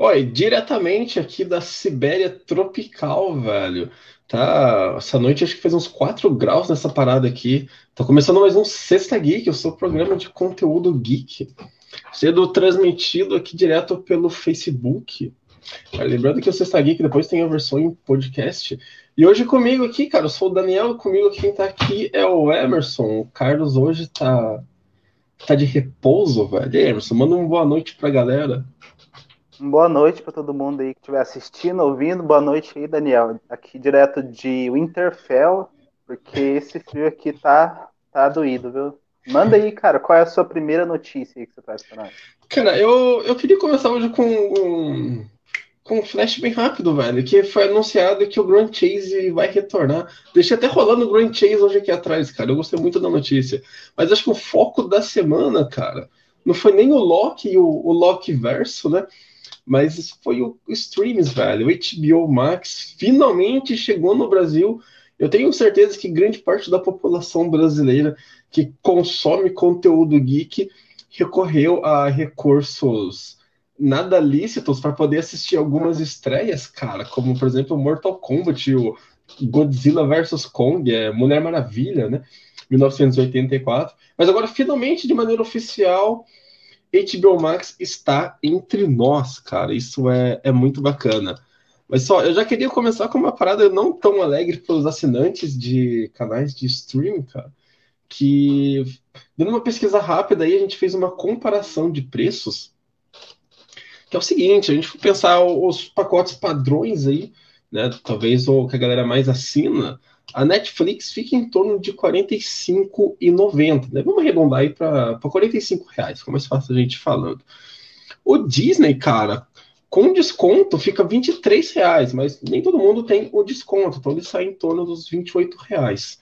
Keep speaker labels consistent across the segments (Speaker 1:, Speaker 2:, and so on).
Speaker 1: Oi, diretamente aqui da Sibéria tropical, velho. Tá, essa noite acho que fez uns 4 graus nessa parada aqui. Tá começando mais um Sexta Geek, o programa de conteúdo geek. Sendo transmitido aqui direto pelo Facebook. Lembrando que o Sexta Geek depois tem a versão em podcast. E hoje comigo aqui, cara, eu sou o Daniel, comigo quem tá aqui é o Emerson. O Carlos hoje tá, tá de repouso, velho. E Emerson, manda uma boa noite pra galera.
Speaker 2: Boa noite para todo mundo aí que estiver assistindo, ouvindo. Boa noite aí, Daniel. Aqui direto de Winterfell, porque esse frio aqui tá, tá doído, viu? Manda aí, cara, qual é a sua primeira notícia aí que você traz pra nós?
Speaker 1: Cara, eu, eu queria começar hoje com um, com um flash bem rápido, velho, que foi anunciado que o Grand Chase vai retornar. Deixei até rolando o Grand Chase hoje aqui atrás, cara. Eu gostei muito da notícia. Mas acho que o foco da semana, cara, não foi nem o Loki e o, o Loki verso, né? Mas isso foi o Streams, velho. O HBO Max finalmente chegou no Brasil. Eu tenho certeza que grande parte da população brasileira que consome conteúdo geek recorreu a recursos nada lícitos para poder assistir algumas estreias, cara, como por exemplo Mortal Kombat, o Godzilla vs Kong, é Mulher Maravilha, né? 1984. Mas agora finalmente de maneira oficial HBO Max está entre nós, cara. Isso é, é muito bacana. Mas só, eu já queria começar com uma parada não tão alegre para os assinantes de canais de streaming, cara. Que, dando uma pesquisa rápida aí, a gente fez uma comparação de preços. Que é o seguinte: a gente foi pensar os pacotes padrões aí, né? Talvez o que a galera mais assina a Netflix fica em torno de R$ 45,90. Né? Vamos arredondar aí para 45 reais, como mais fácil a gente falando. O Disney, cara, com desconto fica 23 reais, mas nem todo mundo tem o desconto, então ele sai em torno dos 28 reais.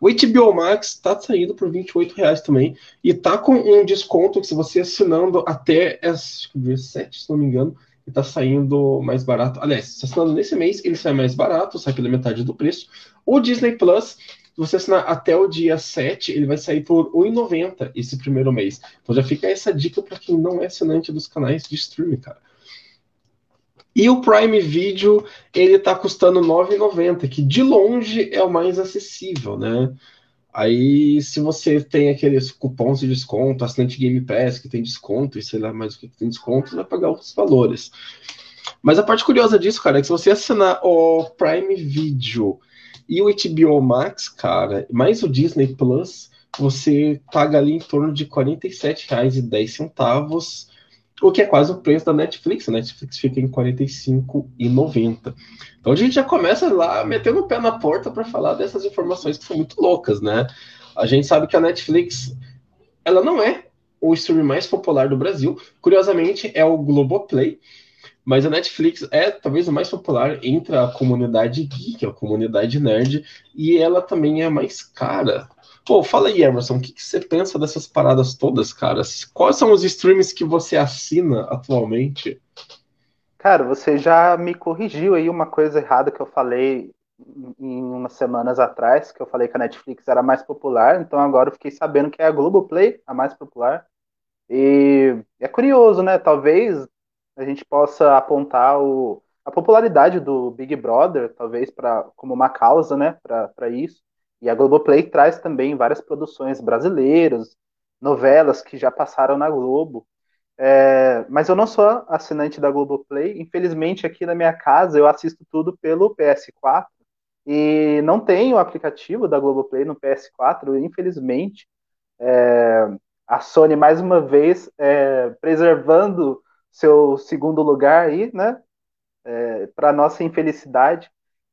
Speaker 1: O HBO Max está saindo por 28 reais também e tá com um desconto que se você assinando até as 7, se não me engano, e tá saindo mais barato. Aliás, se assinando nesse mês, ele sai mais barato, sai pela metade do preço. O Disney Plus, se você assinar até o dia 7, ele vai sair por R$ 1,90 esse primeiro mês. Então já fica essa dica para quem não é assinante dos canais de streaming, cara. E o Prime Video, ele tá custando R$ 9,90, que de longe é o mais acessível, né? Aí, se você tem aqueles cupons de desconto, assinante Game Pass que tem desconto, e sei lá mais o que tem desconto, você vai pagar outros valores. Mas a parte curiosa disso, cara, é que se você assinar o Prime Video e o HBO Max, cara, mais o Disney Plus, você paga ali em torno de R$ 47,10 o que é quase o preço da Netflix. A Netflix fica em R$ 45,90. Então a gente já começa lá metendo o pé na porta para falar dessas informações que são muito loucas, né? A gente sabe que a Netflix ela não é o streaming mais popular do Brasil. Curiosamente, é o Globoplay. Mas a Netflix é talvez o mais popular entre a comunidade geek, a comunidade nerd, e ela também é mais cara. Pô, fala aí, Emerson, o que, que, você pensa dessas paradas todas, cara? Quais são os streams que você assina atualmente?
Speaker 2: Cara, você já me corrigiu aí uma coisa errada que eu falei em umas semanas atrás, que eu falei que a Netflix era mais popular, então agora eu fiquei sabendo que é a Globoplay a mais popular. E é curioso, né? Talvez a gente possa apontar o, a popularidade do Big Brother, talvez para como uma causa, né, para isso. E a Globoplay traz também várias produções brasileiras, novelas que já passaram na Globo. É, mas eu não sou assinante da Globoplay. Infelizmente, aqui na minha casa eu assisto tudo pelo PS4 e não tenho o aplicativo da Globoplay no PS4, infelizmente. É, a Sony, mais uma vez, é, preservando seu segundo lugar aí, né? É, Para nossa infelicidade.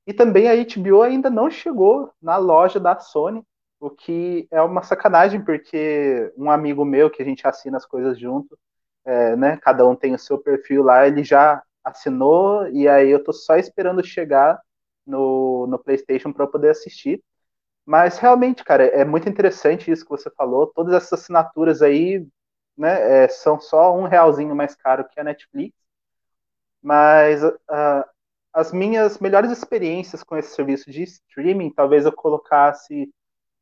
Speaker 2: E também a HBO ainda não chegou na loja da Sony, o que é uma sacanagem, porque um amigo meu que a gente assina as coisas junto, é, né? Cada um tem o seu perfil lá, ele já assinou, e aí eu tô só esperando chegar no, no PlayStation para poder assistir. Mas realmente, cara, é muito interessante isso que você falou. Todas essas assinaturas aí, né, é, são só um realzinho mais caro que a Netflix. Mas uh, as minhas melhores experiências com esse serviço de streaming, talvez eu colocasse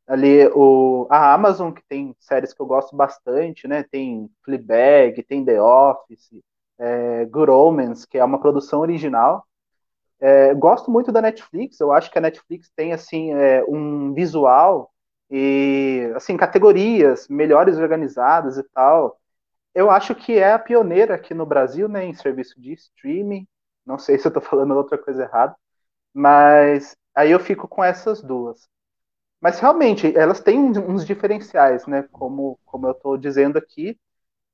Speaker 2: ali o, a Amazon, que tem séries que eu gosto bastante, né? Tem Fleabag, tem The Office, é, Good Omens, que é uma produção original. É, gosto muito da Netflix, eu acho que a Netflix tem assim é, um visual e assim categorias melhores organizadas e tal. Eu acho que é a pioneira aqui no Brasil, né, em serviço de streaming. Não sei se eu estou falando outra coisa errada, mas aí eu fico com essas duas. Mas realmente, elas têm uns diferenciais, né? Como, como eu estou dizendo aqui.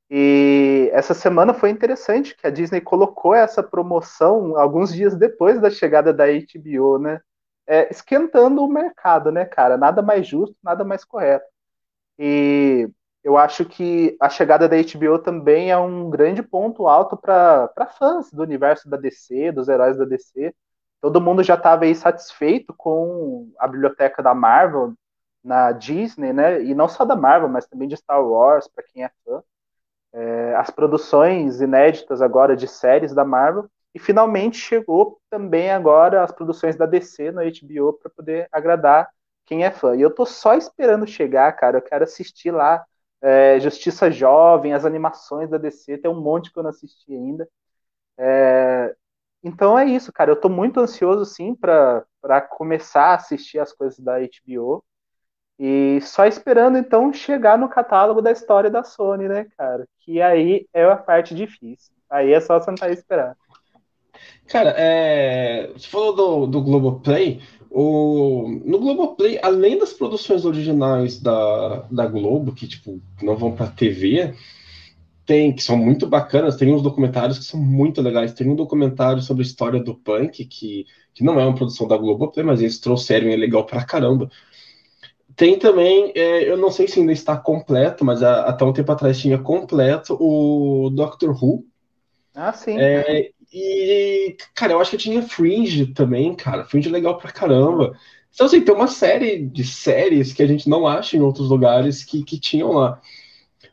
Speaker 2: E essa semana foi interessante que a Disney colocou essa promoção alguns dias depois da chegada da HBO, né? É, esquentando o mercado, né, cara? Nada mais justo, nada mais correto. E eu acho que a chegada da HBO também é um grande ponto alto para fãs do universo da DC, dos heróis da DC. Todo mundo já estava aí satisfeito com a biblioteca da Marvel na Disney, né? E não só da Marvel, mas também de Star Wars, para quem é fã é, as produções inéditas agora de séries da Marvel e finalmente chegou também agora as produções da DC no HBO para poder agradar quem é fã. E eu tô só esperando chegar, cara. Eu quero assistir lá é, Justiça Jovem, as animações da DC, tem um monte que eu não assisti ainda. É, então é isso, cara. Eu tô muito ansioso sim para começar a assistir as coisas da HBO. E só esperando então chegar no catálogo da história da Sony, né, cara? Que aí é a parte difícil. Aí é só sentar e esperar.
Speaker 1: Cara, é... você falou do, do Globoplay. O... No Globoplay, além das produções originais da, da Globo, que tipo, não vão pra TV, tem, que são muito bacanas, tem uns documentários que são muito legais. Tem um documentário sobre a história do punk, que, que não é uma produção da Globoplay, mas eles trouxeram e é legal pra caramba. Tem também, é, eu não sei se ainda está completo, mas a, até um tempo atrás tinha completo o Doctor Who.
Speaker 2: Ah, sim.
Speaker 1: É, e, cara, eu acho que tinha Fringe também, cara. Fringe é legal pra caramba. Então, assim, tem uma série de séries que a gente não acha em outros lugares que, que tinham lá.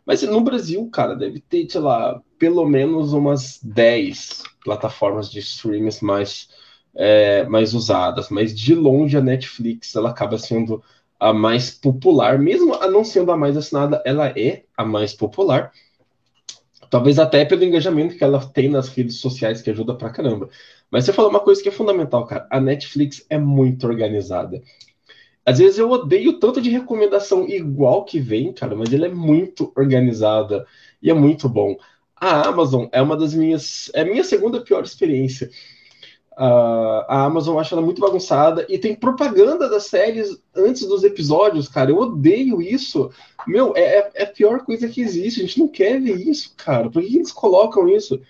Speaker 1: Mas no Brasil, cara, deve ter, sei lá, pelo menos umas 10 plataformas de streams mais, é, mais usadas. Mas de longe a Netflix, ela acaba sendo a mais popular, mesmo a não sendo a mais assinada, ela é a mais popular. Talvez até pelo engajamento que ela tem nas redes sociais, que ajuda pra caramba. Mas você falou uma coisa que é fundamental, cara. A Netflix é muito organizada. Às vezes eu odeio tanto de recomendação igual que vem, cara, mas ele é muito organizada e é muito bom. A Amazon é uma das minhas. É a minha segunda pior experiência. Uh, a Amazon acha ela muito bagunçada e tem propaganda das séries antes dos episódios, cara. Eu odeio isso. Meu, é, é, é a pior coisa que existe. A gente não quer ver isso, cara. Por que eles colocam isso?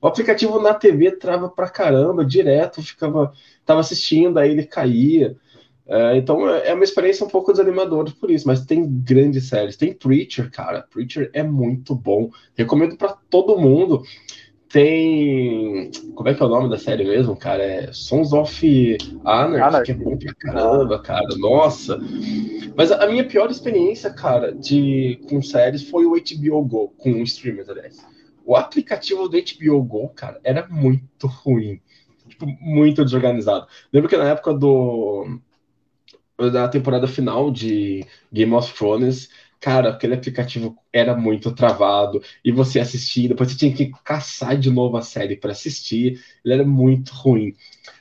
Speaker 1: O aplicativo na TV trava pra caramba, direto, ficava. Tava assistindo, aí ele caía. Uh, então é, é uma experiência um pouco desanimadora por isso, mas tem grandes séries. Tem Preacher, cara. Preacher é muito bom. Recomendo para todo mundo. Tem. Como é que é o nome da série mesmo, cara? É Sons of Anarchy, Anarchy. que é bom pra caramba, cara. Nossa. Mas a minha pior experiência, cara, de, com séries foi o HBO Go, com o streamers, aliás. O aplicativo do HBO Go, cara, era muito ruim. Tipo, muito desorganizado. Lembro que na época do. Da temporada final de Game of Thrones, Cara, aquele aplicativo era muito travado e você assistia, depois você tinha que caçar de novo a série para assistir, ele era muito ruim.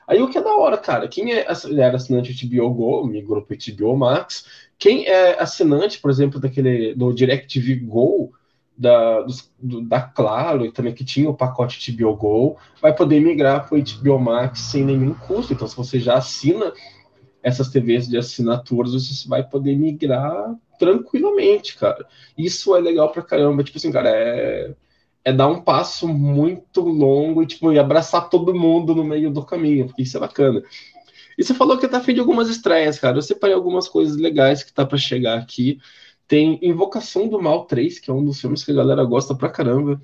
Speaker 1: Aí o que é da hora, cara, quem é era assinante HBO Go, migrou para HBO Max, quem é assinante, por exemplo, daquele do DirecTV Go, da, do, da Claro e também que tinha o pacote HBO Go, vai poder migrar para o HBO Max sem nenhum custo. Então, se você já assina essas TVs de assinaturas, você vai poder migrar tranquilamente, cara. Isso é legal pra caramba. Tipo assim, cara, é, é dar um passo muito longo e, tipo, e abraçar todo mundo no meio do caminho, porque isso é bacana. E você falou que tá feito de algumas estreias, cara. Eu separei algumas coisas legais que tá para chegar aqui. Tem Invocação do Mal 3, que é um dos filmes que a galera gosta pra caramba.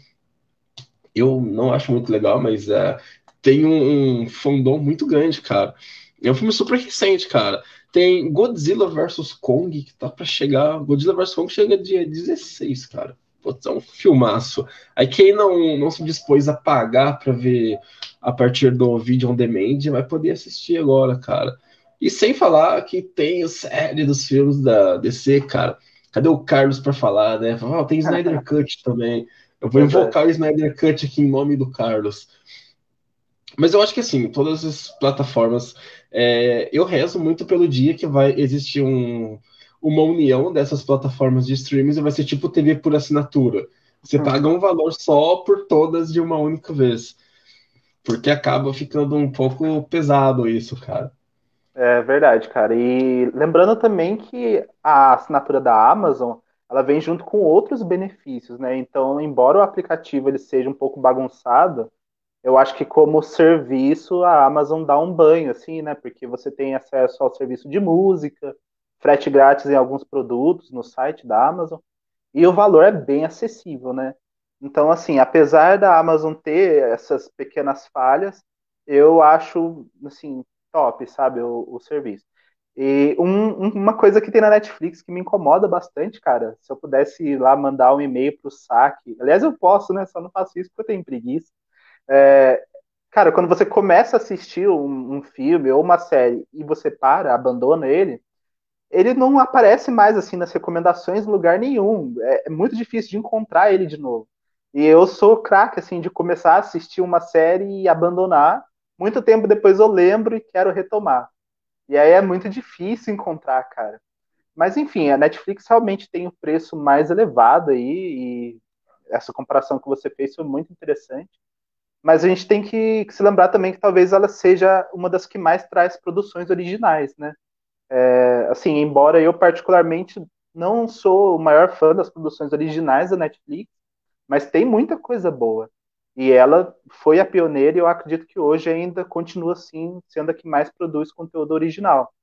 Speaker 1: Eu não acho muito legal, mas é, tem um, um fandom muito grande, cara. É um filme super recente, cara. Tem Godzilla vs Kong, que tá pra chegar. Godzilla vs Kong chega dia 16, cara. Putz, é um filmaço. Aí quem não, não se dispôs a pagar pra ver a partir do vídeo on demand vai poder assistir agora, cara. E sem falar que tem a série dos filmes da DC, cara. Cadê o Carlos pra falar, né? Oh, tem Snyder Cut também. Eu vou invocar o Snyder Cut aqui em nome do Carlos. Mas eu acho que assim, todas as plataformas, é, eu rezo muito pelo dia que vai existir um, uma união dessas plataformas de streams e vai ser tipo TV por assinatura. Você hum. paga um valor só por todas de uma única vez. Porque acaba ficando um pouco pesado isso, cara.
Speaker 2: É verdade, cara. E lembrando também que a assinatura da Amazon, ela vem junto com outros benefícios, né? Então, embora o aplicativo ele seja um pouco bagunçado, eu acho que como serviço a Amazon dá um banho, assim, né? Porque você tem acesso ao serviço de música, frete grátis em alguns produtos no site da Amazon, e o valor é bem acessível, né? Então, assim, apesar da Amazon ter essas pequenas falhas, eu acho, assim, top, sabe, o, o serviço. E um, uma coisa que tem na Netflix que me incomoda bastante, cara, se eu pudesse ir lá mandar um e-mail pro saque, aliás, eu posso, né? Só não faço isso porque eu tenho preguiça é, cara, quando você começa a assistir um, um, filme ou uma série e você para, abandona ele, ele não aparece mais assim nas recomendações em lugar nenhum. É, é muito difícil de encontrar ele de novo. E eu sou craque assim de começar a assistir uma série e abandonar. Muito tempo depois eu lembro e quero retomar. E aí é muito difícil encontrar, cara. Mas enfim, a Netflix realmente tem o preço mais elevado aí e essa comparação que você fez foi muito interessante mas a gente tem que, se lembrar também que talvez ela seja uma das que mais traz produções originais, né? É, assim, embora eu particularmente não sou o maior fã das produções originais da Netflix, mas tem muita coisa boa. E ela foi a pioneira e eu acredito que hoje ainda continua assim, sendo a que mais produz conteúdo original.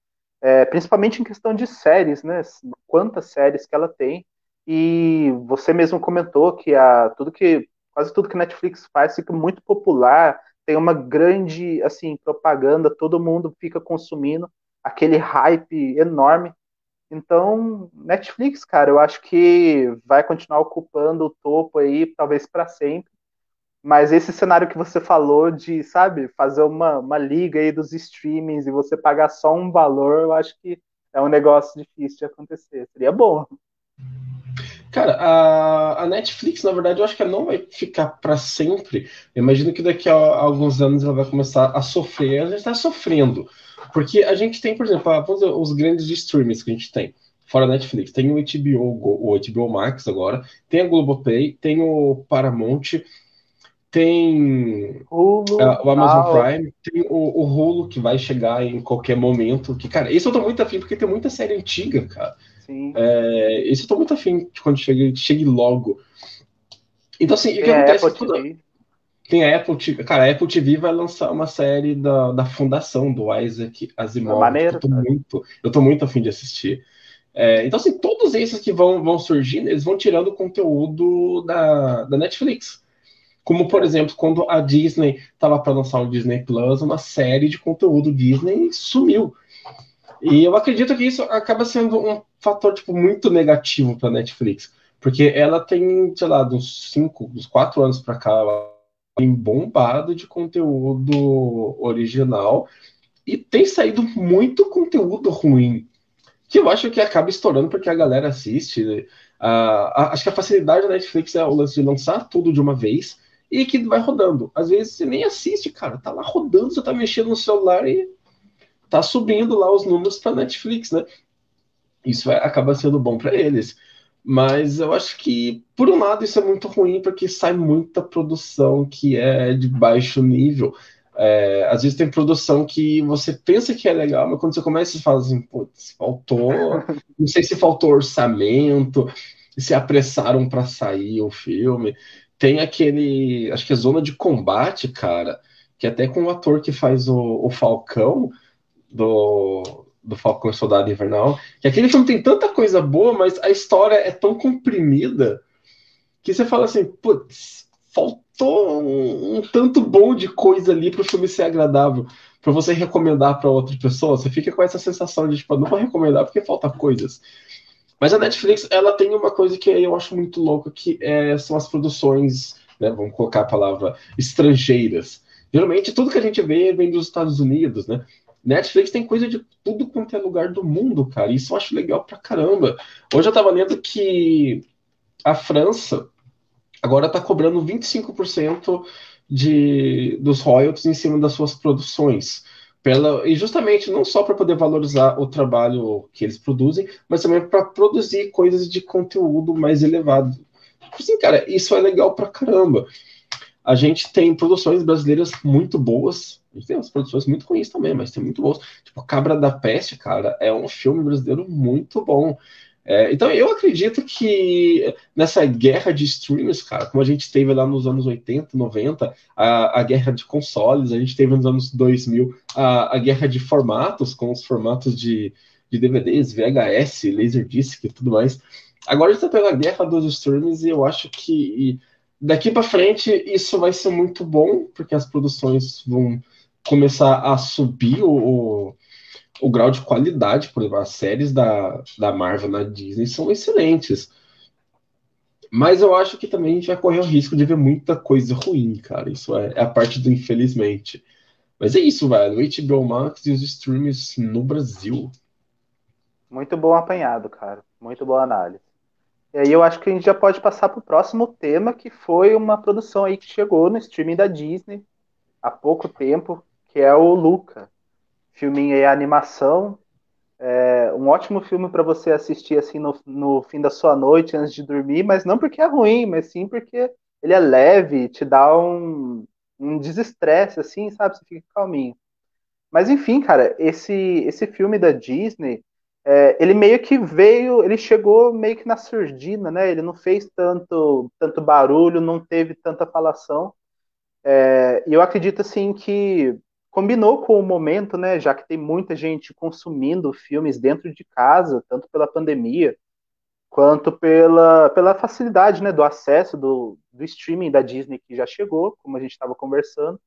Speaker 2: É, principalmente em questão de séries, né? Quantas séries que ela tem. E você mesmo comentou que a, tudo que quase tudo que Netflix faz fica muito popular, tem uma grande assim propaganda, todo mundo fica consumindo aquele hype enorme. Então, Netflix, cara, eu acho que vai continuar ocupando o topo aí, talvez para sempre. Mas esse cenário que você falou de, sabe, fazer uma, uma liga aí dos streamings e você pagar só um valor, eu acho que é um negócio difícil de acontecer. Seria bom.
Speaker 1: Cara, a, a, Netflix, na verdade, eu acho que ela não vai ficar para sempre. Eu imagino que daqui a, a, alguns anos ela vai começar a sofrer. Ela já está sofrendo. Porque a gente tem, por exemplo, dizer, os grandes streamers que a gente tem. Fora a Netflix. Tem o HBO, o HBO Max agora. Tem a Globoplay. Tem o Paramount. Tem Hulu, uh, o Amazon Prime. Tem o, o Hulu, que vai chegar em qualquer momento. Que, cara, esse eu tô muito afim, porque tem muita série antiga, cara. Sim. É, esse eu tô muito afim de quando chegue, chegue logo. Então, assim, o que acontece? Apple TV. Tem a Apple TV. Cara, a Apple TV vai lançar uma série da, da fundação do Isaac Asimov. Maneiro, eu, tô muito, eu tô muito afim de assistir. É, então, assim, todos esses que vão, vão surgindo, eles vão tirando conteúdo da, da Netflix. Como, por é. exemplo, quando a Disney estava para lançar o Disney Plus, uma série de conteúdo Disney sumiu. E eu acredito que isso acaba sendo um fator tipo, muito negativo para a Netflix. Porque ela tem, sei lá, dos cinco, dos quatro anos para cá, ela tem bombado de conteúdo original e tem saído muito conteúdo ruim. Que eu acho que acaba estourando porque a galera assiste. Né? acho que a facilidade da Netflix é o lance de lançar tudo de uma vez e que vai rodando. Às vezes você nem assiste, cara. Tá lá rodando, você tá mexendo no celular e tá subindo lá os números para Netflix, né? Isso é, acaba sendo bom para eles. Mas eu acho que, por um lado, isso é muito ruim, porque sai muita produção que é de baixo nível. É, às vezes tem produção que você pensa que é legal, mas quando você começa, você fala assim, putz, faltou. Não sei se faltou orçamento, se apressaram para sair o filme. Tem aquele. Acho que é Zona de Combate, cara, que até com o ator que faz o, o Falcão do, do Falcão e Soldado Invernal, que aquele filme tem tanta coisa boa, mas a história é tão comprimida que você fala assim, putz, faltou um, um tanto bom de coisa ali para o filme ser agradável, para você recomendar para outra pessoa. Você fica com essa sensação de, tipo, não vou recomendar porque falta coisas. Mas a Netflix, ela tem uma coisa que eu acho muito louca, que é, são as produções, né, vamos colocar a palavra, estrangeiras. Geralmente, tudo que a gente vê vem dos Estados Unidos, né? Netflix tem coisa de tudo quanto é lugar do mundo, cara. Isso eu acho legal pra caramba. Hoje eu tava lendo que a França agora está cobrando 25% de, dos royalties em cima das suas produções. Pela, e justamente não só para poder valorizar o trabalho que eles produzem, mas também para produzir coisas de conteúdo mais elevado. Assim, cara, isso é legal pra caramba. A gente tem produções brasileiras muito boas, a gente tem umas produções muito ruins também, mas tem muito boas. Tipo, Cabra da Peste, cara, é um filme brasileiro muito bom. É, então eu acredito que nessa guerra de streamers, cara, como a gente teve lá nos anos 80, 90, a, a guerra de consoles, a gente teve nos anos 2000 a, a guerra de formatos, com os formatos de, de DVDs, VHS, Laserdisc e tudo mais. Agora a gente tá tendo a guerra dos streamers e eu acho que daqui para frente isso vai ser muito bom, porque as produções vão começar a subir o o grau de qualidade, por exemplo, as séries da, da Marvel na Disney são excelentes. Mas eu acho que também a gente vai correr o risco de ver muita coisa ruim, cara. Isso é, é a parte do infelizmente. Mas é isso, velho. O HBO Max e os streams no Brasil.
Speaker 2: Muito bom apanhado, cara. Muito boa análise. E aí eu acho que a gente já pode passar para o próximo tema, que foi uma produção aí que chegou no streaming da Disney há pouco tempo, que é o Luca filminho aí, animação. É um ótimo filme para você assistir assim no, no fim da sua noite, antes de dormir, mas não porque é ruim, mas sim porque ele é leve, te dá um, um desestresse, assim, sabe? Você fica calminho. Mas enfim, cara, esse, esse filme da Disney, é, ele meio que veio, ele chegou meio que na surdina, né? Ele não fez tanto, tanto barulho, não teve tanta falação. É, e eu acredito assim que combinou com o momento, né? Já que tem muita gente consumindo filmes dentro de casa, tanto pela pandemia quanto pela, pela facilidade, né, do acesso do, do streaming da Disney que já chegou, como a gente estava conversando.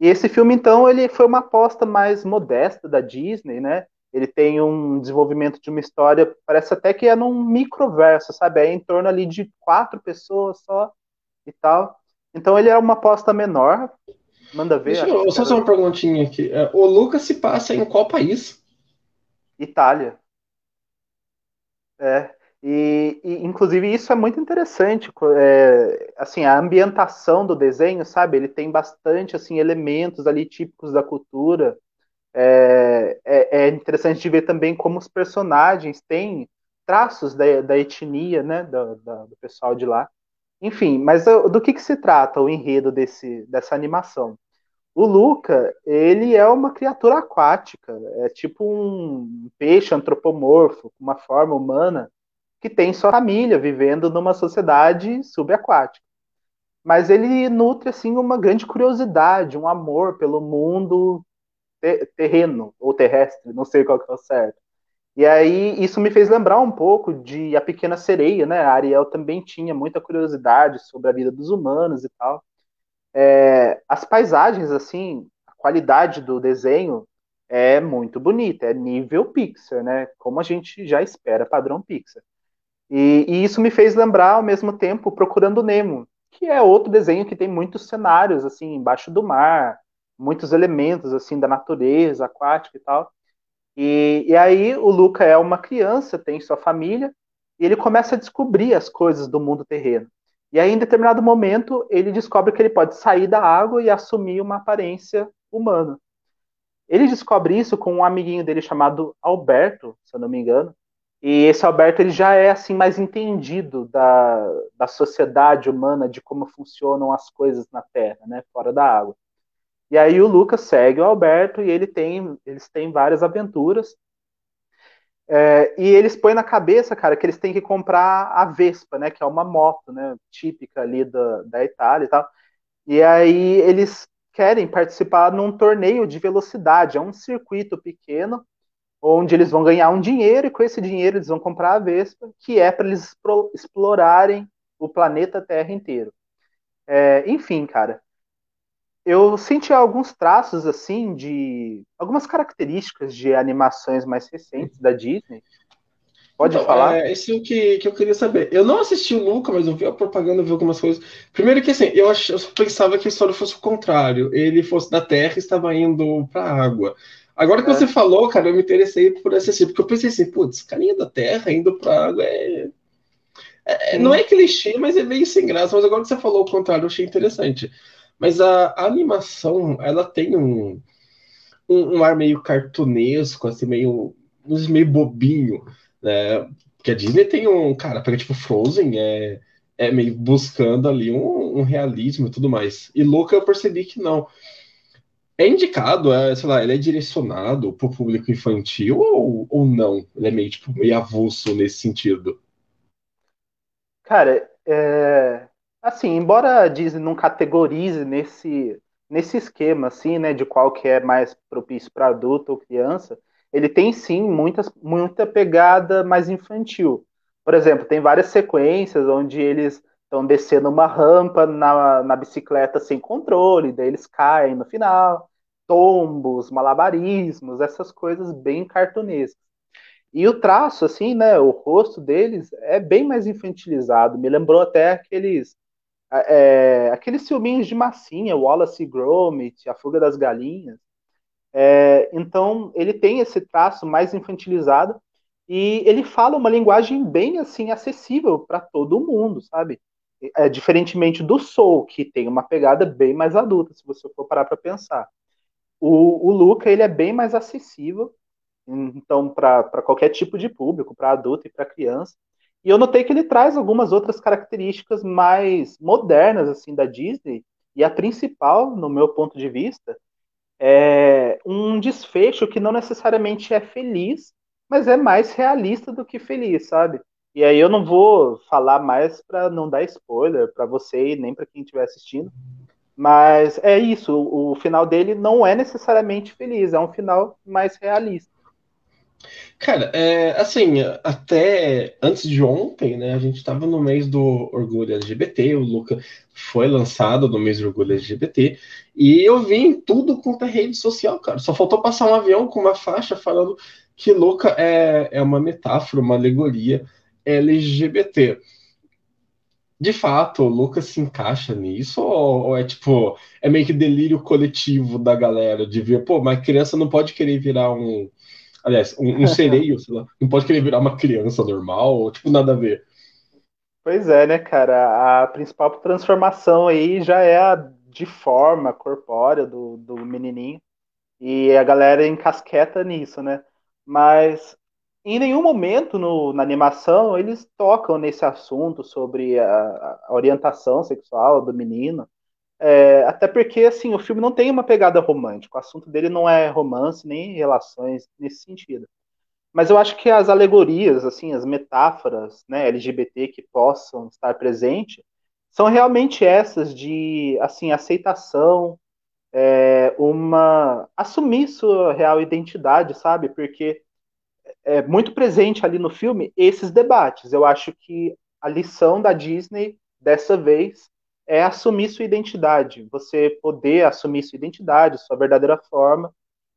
Speaker 2: E esse filme, então, ele foi uma aposta mais modesta da Disney, né? Ele tem um desenvolvimento de uma história, parece até que é num microverso, sabe? É em torno ali de quatro pessoas só e tal. Então ele é uma aposta menor, Manda ver.
Speaker 1: Deixa eu só fazer uma perguntinha aqui. É, o Lucas se passa em qual país?
Speaker 2: Itália. É. E, e, inclusive isso é muito interessante, é, assim a ambientação do desenho, sabe? Ele tem bastante assim elementos ali típicos da cultura. É, é, é interessante de ver também como os personagens têm traços da, da etnia, né, do, do pessoal de lá. Enfim, mas do que, que se trata o enredo desse, dessa animação? O Luca, ele é uma criatura aquática, é tipo um peixe antropomorfo, com uma forma humana, que tem sua família vivendo numa sociedade subaquática. Mas ele nutre assim uma grande curiosidade, um amor pelo mundo terreno ou terrestre, não sei qual que é o certo. E aí isso me fez lembrar um pouco de A Pequena Sereia, né? A Ariel também tinha muita curiosidade sobre a vida dos humanos e tal. É, as paisagens, assim, a qualidade do desenho é muito bonita, é nível Pixar, né? Como a gente já espera, padrão Pixar. E, e isso me fez lembrar, ao mesmo tempo, Procurando Nemo, que é outro desenho que tem muitos cenários, assim, embaixo do mar, muitos elementos, assim, da natureza aquática e tal. E, e aí o Luca é uma criança, tem sua família, e ele começa a descobrir as coisas do mundo terreno. E aí, em determinado momento, ele descobre que ele pode sair da água e assumir uma aparência humana. Ele descobre isso com um amiguinho dele chamado Alberto, se eu não me engano. E esse Alberto ele já é assim mais entendido da, da sociedade humana, de como funcionam as coisas na Terra, né, fora da água. E aí o Lucas segue o Alberto e ele tem, eles têm várias aventuras. É, e eles põem na cabeça, cara, que eles têm que comprar a Vespa, né? Que é uma moto, né? Típica ali da, da Itália e tal. E aí eles querem participar num torneio de velocidade. É um circuito pequeno, onde eles vão ganhar um dinheiro, e com esse dinheiro eles vão comprar a Vespa, que é para eles explorarem o planeta Terra inteiro. É, enfim, cara, eu senti alguns traços assim de algumas características de animações mais recentes da Disney. Pode então, falar?
Speaker 1: É, isso que, que eu queria saber. Eu não assisti o Luca, mas eu vi a propaganda, vi algumas coisas. Primeiro que assim, eu, ach, eu pensava que a história fosse o contrário. Ele fosse da Terra e estava indo para a água. Agora que é. você falou, cara, eu me interessei por assistir, porque eu pensei assim, putz, carinha da Terra indo para água é É, não é clichê, mas é meio sem graça. Mas agora que você falou o contrário, eu achei interessante. Mas a, a animação, ela tem um, um, um, ar meio cartunesco, assim, meio, meio bobinho, né? Porque a Disney tem um, cara, pega tipo Frozen, é, é meio buscando ali um, um realismo e tudo mais. E Luca eu percebi que não. É indicado, é, sei lá, ele é direcionado para o público infantil ou, ou não? Ele é meio, tipo, meio avulso nesse sentido?
Speaker 2: Cara, é... assim, embora a Disney não categorize nesse, nesse esquema, assim, né, de qual que é mais propício para adulto ou criança, ele tem sim muitas, muita pegada mais infantil. Por exemplo, tem várias sequências onde eles estão descendo uma rampa na, na bicicleta sem controle, daí eles caem no final, tombos, malabarismos, essas coisas bem cartunescas. E o traço, assim, né, o rosto deles é bem mais infantilizado. Me lembrou até aqueles é, aqueles filminhos de massinha, Wallace e Gromit, A Fuga das Galinhas. É, então, ele tem esse traço mais infantilizado e ele fala uma linguagem bem assim acessível para todo mundo, sabe? É, diferentemente do Soul, que tem uma pegada bem mais adulta, se você for parar para pensar. O, o Luca ele é bem mais acessível então, para qualquer tipo de público, para adulto e para criança. E eu notei que ele traz algumas outras características mais modernas assim da Disney, e a principal, no meu ponto de vista, é um desfecho que não necessariamente é feliz, mas é mais realista do que feliz, sabe? E aí eu não vou falar mais para não dar spoiler para você e nem para quem estiver assistindo, mas é isso, o final dele não é necessariamente feliz, é um final mais realista.
Speaker 1: Cara, é, assim, até antes de ontem, né, a gente estava no mês do orgulho LGBT, o Luca foi lançado no mês do orgulho LGBT, e eu vi em tudo quanto é rede social, cara. Só faltou passar um avião com uma faixa falando que Luca é, é uma metáfora, uma alegoria LGBT. De fato, o Lucas se encaixa nisso? Ou, ou, é tipo, é meio que delírio coletivo da galera de ver, pô, mas criança não pode querer virar um Aliás, um, um sereio, sei lá, não pode querer virar uma criança normal, tipo, nada a ver.
Speaker 2: Pois é, né, cara? A principal transformação aí já é a de forma corpórea do, do menininho. E a galera encasqueta nisso, né? Mas em nenhum momento no, na animação eles tocam nesse assunto sobre a, a orientação sexual do menino. É, até porque, assim, o filme não tem uma pegada romântica. O assunto dele não é romance nem relações nesse sentido. Mas eu acho que as alegorias, assim, as metáforas, né, LGBT que possam estar presentes, são realmente essas de, assim, aceitação, é, uma assumir sua real identidade, sabe? Porque é muito presente ali no filme esses debates. Eu acho que a lição da Disney dessa vez é assumir sua identidade, você poder assumir sua identidade, sua verdadeira forma,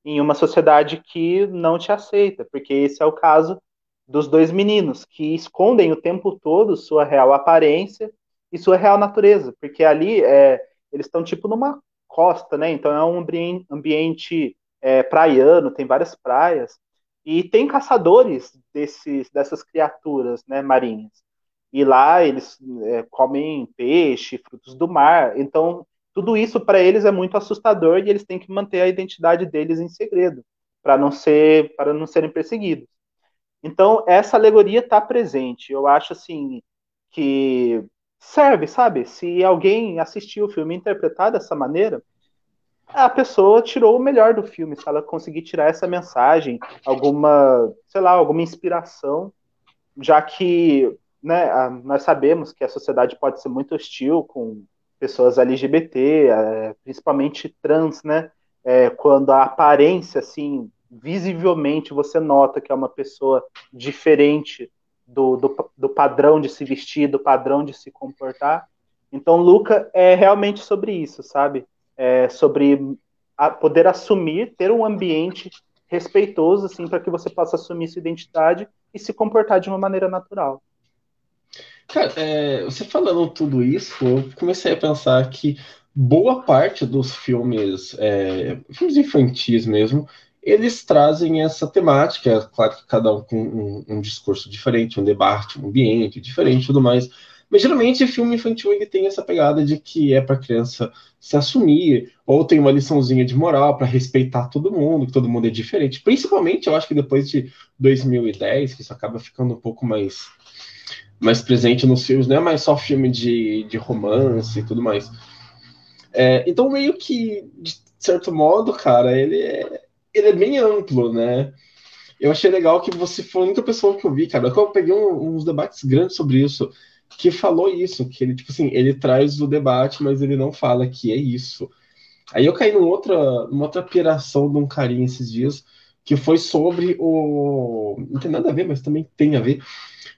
Speaker 2: em uma sociedade que não te aceita, porque esse é o caso dos dois meninos que escondem o tempo todo sua real aparência e sua real natureza, porque ali é, eles estão tipo numa costa, né? Então é um ambiente é, praiano, tem várias praias e tem caçadores desses, dessas criaturas, né, marinhas. E lá eles é, comem peixe, frutos do mar. Então, tudo isso para eles é muito assustador e eles têm que manter a identidade deles em segredo para não ser para não serem perseguidos. Então, essa alegoria está presente. Eu acho assim que serve, sabe? Se alguém assistiu o filme interpretar dessa maneira, a pessoa tirou o melhor do filme, se ela conseguir tirar essa mensagem, alguma, sei lá, alguma inspiração, já que né, nós sabemos que a sociedade pode ser muito hostil com pessoas LGBT, é, principalmente trans, né? É, quando a aparência, assim, visivelmente você nota que é uma pessoa diferente do, do, do padrão de se vestir, do padrão de se comportar. Então, Luca é realmente sobre isso, sabe? É sobre poder assumir, ter um ambiente respeitoso, assim, para que você possa assumir sua identidade e se comportar de uma maneira natural.
Speaker 1: Cara, é, você falando tudo isso, eu comecei a pensar que boa parte dos filmes, é, filmes infantis mesmo, eles trazem essa temática, claro que cada um com um, um discurso diferente, um debate, um ambiente diferente e tudo mais. Mas geralmente filme infantil ele tem essa pegada de que é para criança se assumir, ou tem uma liçãozinha de moral para respeitar todo mundo, que todo mundo é diferente. Principalmente, eu acho que depois de 2010, que isso acaba ficando um pouco mais mais presente nos filmes, não é mais só filme de, de romance e tudo mais. É, então, meio que, de certo modo, cara, ele é, ele é bem amplo, né? Eu achei legal que você foi a única pessoa que eu vi, cara. Eu peguei um, uns debates grandes sobre isso, que falou isso, que ele, tipo assim, ele traz o debate, mas ele não fala que é isso. Aí eu caí numa outra, numa outra piração de um carinha esses dias, que foi sobre o. Não tem nada a ver, mas também tem a ver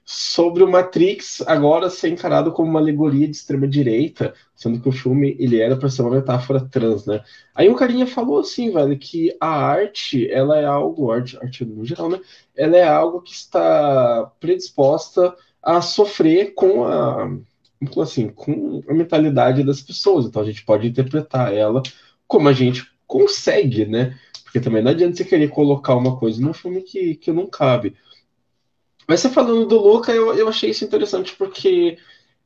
Speaker 1: sobre o Matrix agora ser encarado como uma alegoria de extrema direita, sendo que o filme ele era para ser uma metáfora trans, né? Aí um carinha falou assim, velho, que a arte, ela é algo, arte, arte no geral, né? Ela é algo que está predisposta a sofrer com a assim, com a mentalidade das pessoas. Então a gente pode interpretar ela como a gente consegue, né? Porque também não adianta você querer colocar uma coisa num filme que, que não cabe. Mas você falando do Luca, eu, eu achei isso interessante porque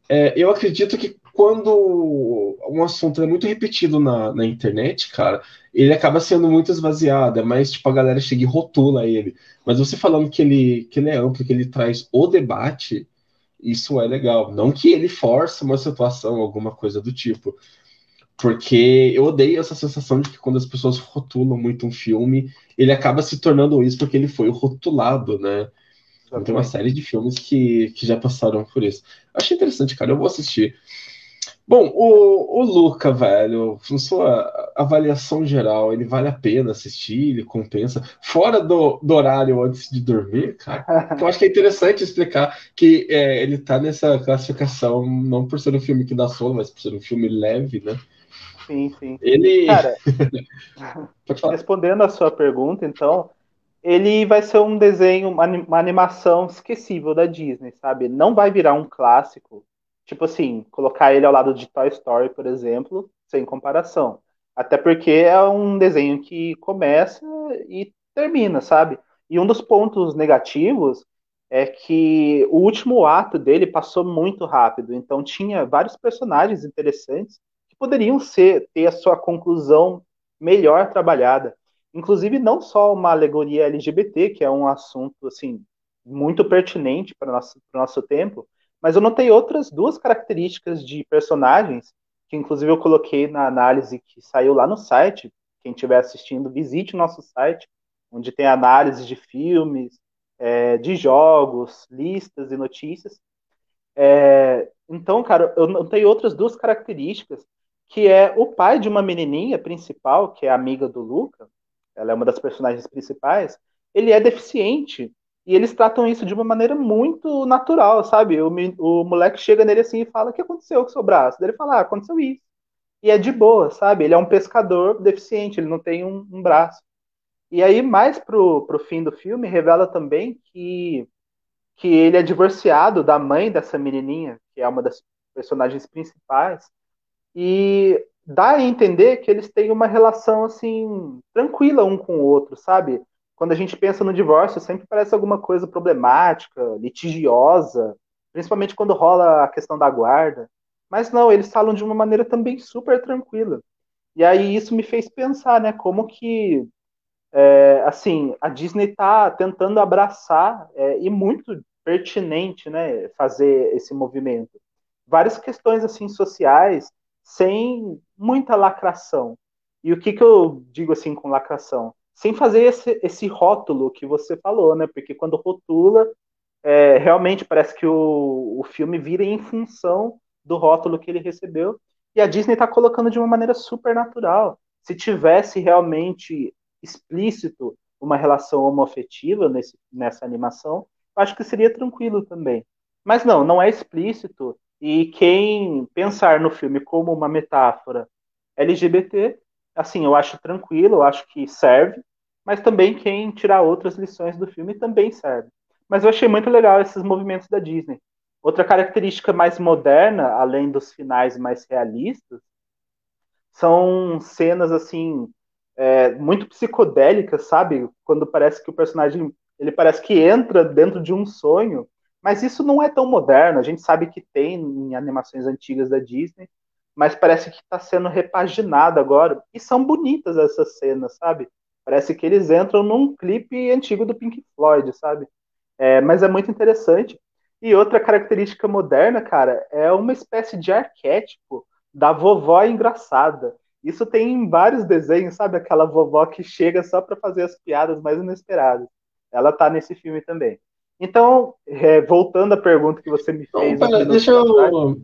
Speaker 1: é, eu acredito que quando um assunto é muito repetido na, na internet, cara, ele acaba sendo muito esvaziado, é mais tipo a galera chega e rotula ele. Mas você falando que ele, que ele é amplo, que ele traz o debate, isso é legal. Não que ele force uma situação, alguma coisa do tipo. Porque eu odeio essa sensação de que quando as pessoas rotulam muito um filme, ele acaba se tornando isso porque ele foi rotulado, né? Então, tem uma série de filmes que, que já passaram por isso. Achei interessante, cara. Eu vou assistir. Bom, o, o Luca, velho, na sua avaliação geral, ele vale a pena assistir, ele compensa. Fora do, do horário antes de dormir, cara, eu acho que é interessante explicar que é, ele tá nessa classificação não por ser um filme que dá sono, mas por ser um filme leve, né?
Speaker 2: Sim, sim.
Speaker 1: Ele.
Speaker 2: Cara, respondendo a sua pergunta, então, ele vai ser um desenho, uma animação esquecível da Disney, sabe? Não vai virar um clássico, tipo assim, colocar ele ao lado de Toy Story, por exemplo, sem comparação. Até porque é um desenho que começa e termina, sabe? E um dos pontos negativos é que o último ato dele passou muito rápido, então tinha vários personagens interessantes que poderiam ser ter a sua conclusão melhor trabalhada. Inclusive, não só uma alegoria LGBT, que é um assunto assim muito pertinente para o nosso, nosso tempo, mas eu notei outras duas características de personagens, que inclusive eu coloquei na análise que saiu lá no site. Quem estiver assistindo, visite o nosso site, onde tem análise de filmes, é, de jogos, listas e notícias. É, então, cara, eu notei outras duas características, que é o pai de uma menininha principal, que é amiga do Luca, ela é uma das personagens principais, ele é deficiente. E eles tratam isso de uma maneira muito natural, sabe? O, o moleque chega nele assim e fala: O que aconteceu com o seu braço? Ele fala: ah, aconteceu isso. E é de boa, sabe? Ele é um pescador deficiente, ele não tem um, um braço. E aí, mais pro, pro fim do filme, revela também que, que ele é divorciado da mãe dessa menininha, que é uma das personagens principais. E dá a entender que eles têm uma relação assim tranquila um com o outro, sabe? Quando a gente pensa no divórcio, sempre parece alguma coisa problemática, litigiosa, principalmente quando rola a questão da guarda. Mas não, eles falam de uma maneira também super tranquila. E aí isso me fez pensar, né, como que é, assim a Disney está tentando abraçar é, e muito pertinente, né, fazer esse movimento. Várias questões assim sociais sem muita lacração. E o que, que eu digo assim com lacração? Sem fazer esse, esse rótulo que você falou, né? Porque quando rotula, é, realmente parece que o, o filme vira em função do rótulo que ele recebeu. E a Disney está colocando de uma maneira super natural. Se tivesse realmente explícito uma relação homoafetiva nesse, nessa animação, acho que seria tranquilo também. Mas não, não é explícito. E quem pensar no filme como uma metáfora LGBT, assim, eu acho tranquilo, eu acho que serve, mas também quem tirar outras lições do filme também serve. Mas eu achei muito legal esses movimentos da Disney. Outra característica mais moderna, além dos finais mais realistas, são cenas assim é, muito psicodélicas, sabe? Quando parece que o personagem ele parece que entra dentro de um sonho, mas isso não é tão moderno. A gente sabe que tem em animações antigas da Disney, mas parece que está sendo repaginado agora. E são bonitas essas cenas, sabe? Parece que eles entram num clipe antigo do Pink Floyd, sabe? É, mas é muito interessante. E outra característica moderna, cara, é uma espécie de arquétipo da vovó engraçada. Isso tem em vários desenhos, sabe? Aquela vovó que chega só para fazer as piadas mais inesperadas. Ela tá nesse filme também. Então, é, voltando à pergunta que você me fez.
Speaker 1: Não, pera, deixa, eu,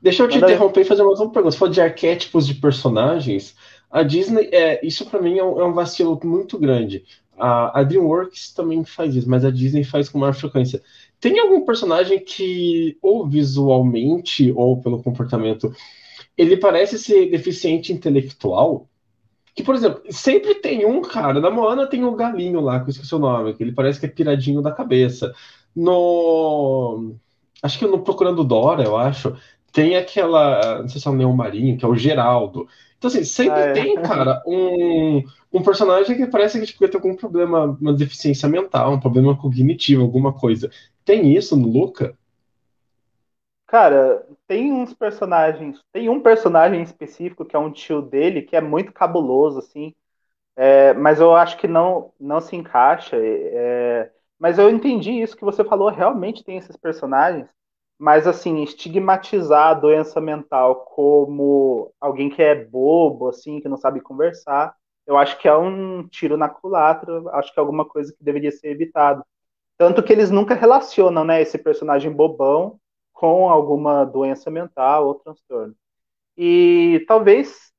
Speaker 1: deixa eu te interromper e fazer mais uma pergunta. Você falou de arquétipos de personagens. A Disney, é, isso para mim é um, é um, vacilo muito grande. A, a, DreamWorks também faz isso, mas a Disney faz com maior frequência. Tem algum personagem que, ou visualmente, ou pelo comportamento, ele parece ser deficiente intelectual? Que, por exemplo, sempre tem um cara, na Moana tem o um galinho lá, que eu esqueci o nome, que ele parece que é piradinho da cabeça. No. Acho que no Procurando Dora, eu acho, tem aquela. Não sei se é o Neon Marinho, que é o Geraldo. Então, assim, sempre ah, é. tem, cara, um, um personagem que parece que tipo, tem algum problema, uma deficiência mental, um problema cognitivo, alguma coisa. Tem isso no Luca?
Speaker 2: Cara, tem uns personagens. Tem um personagem específico que é um tio dele, que é muito cabuloso, assim. É, mas eu acho que não, não se encaixa. É, mas eu entendi isso que você falou, realmente tem esses personagens. Mas, assim, estigmatizar a doença mental como alguém que é bobo, assim, que não sabe conversar, eu acho que é um tiro na culatra, acho que é alguma coisa que deveria ser evitado. Tanto que eles nunca relacionam, né, esse personagem bobão com alguma doença mental ou transtorno. E talvez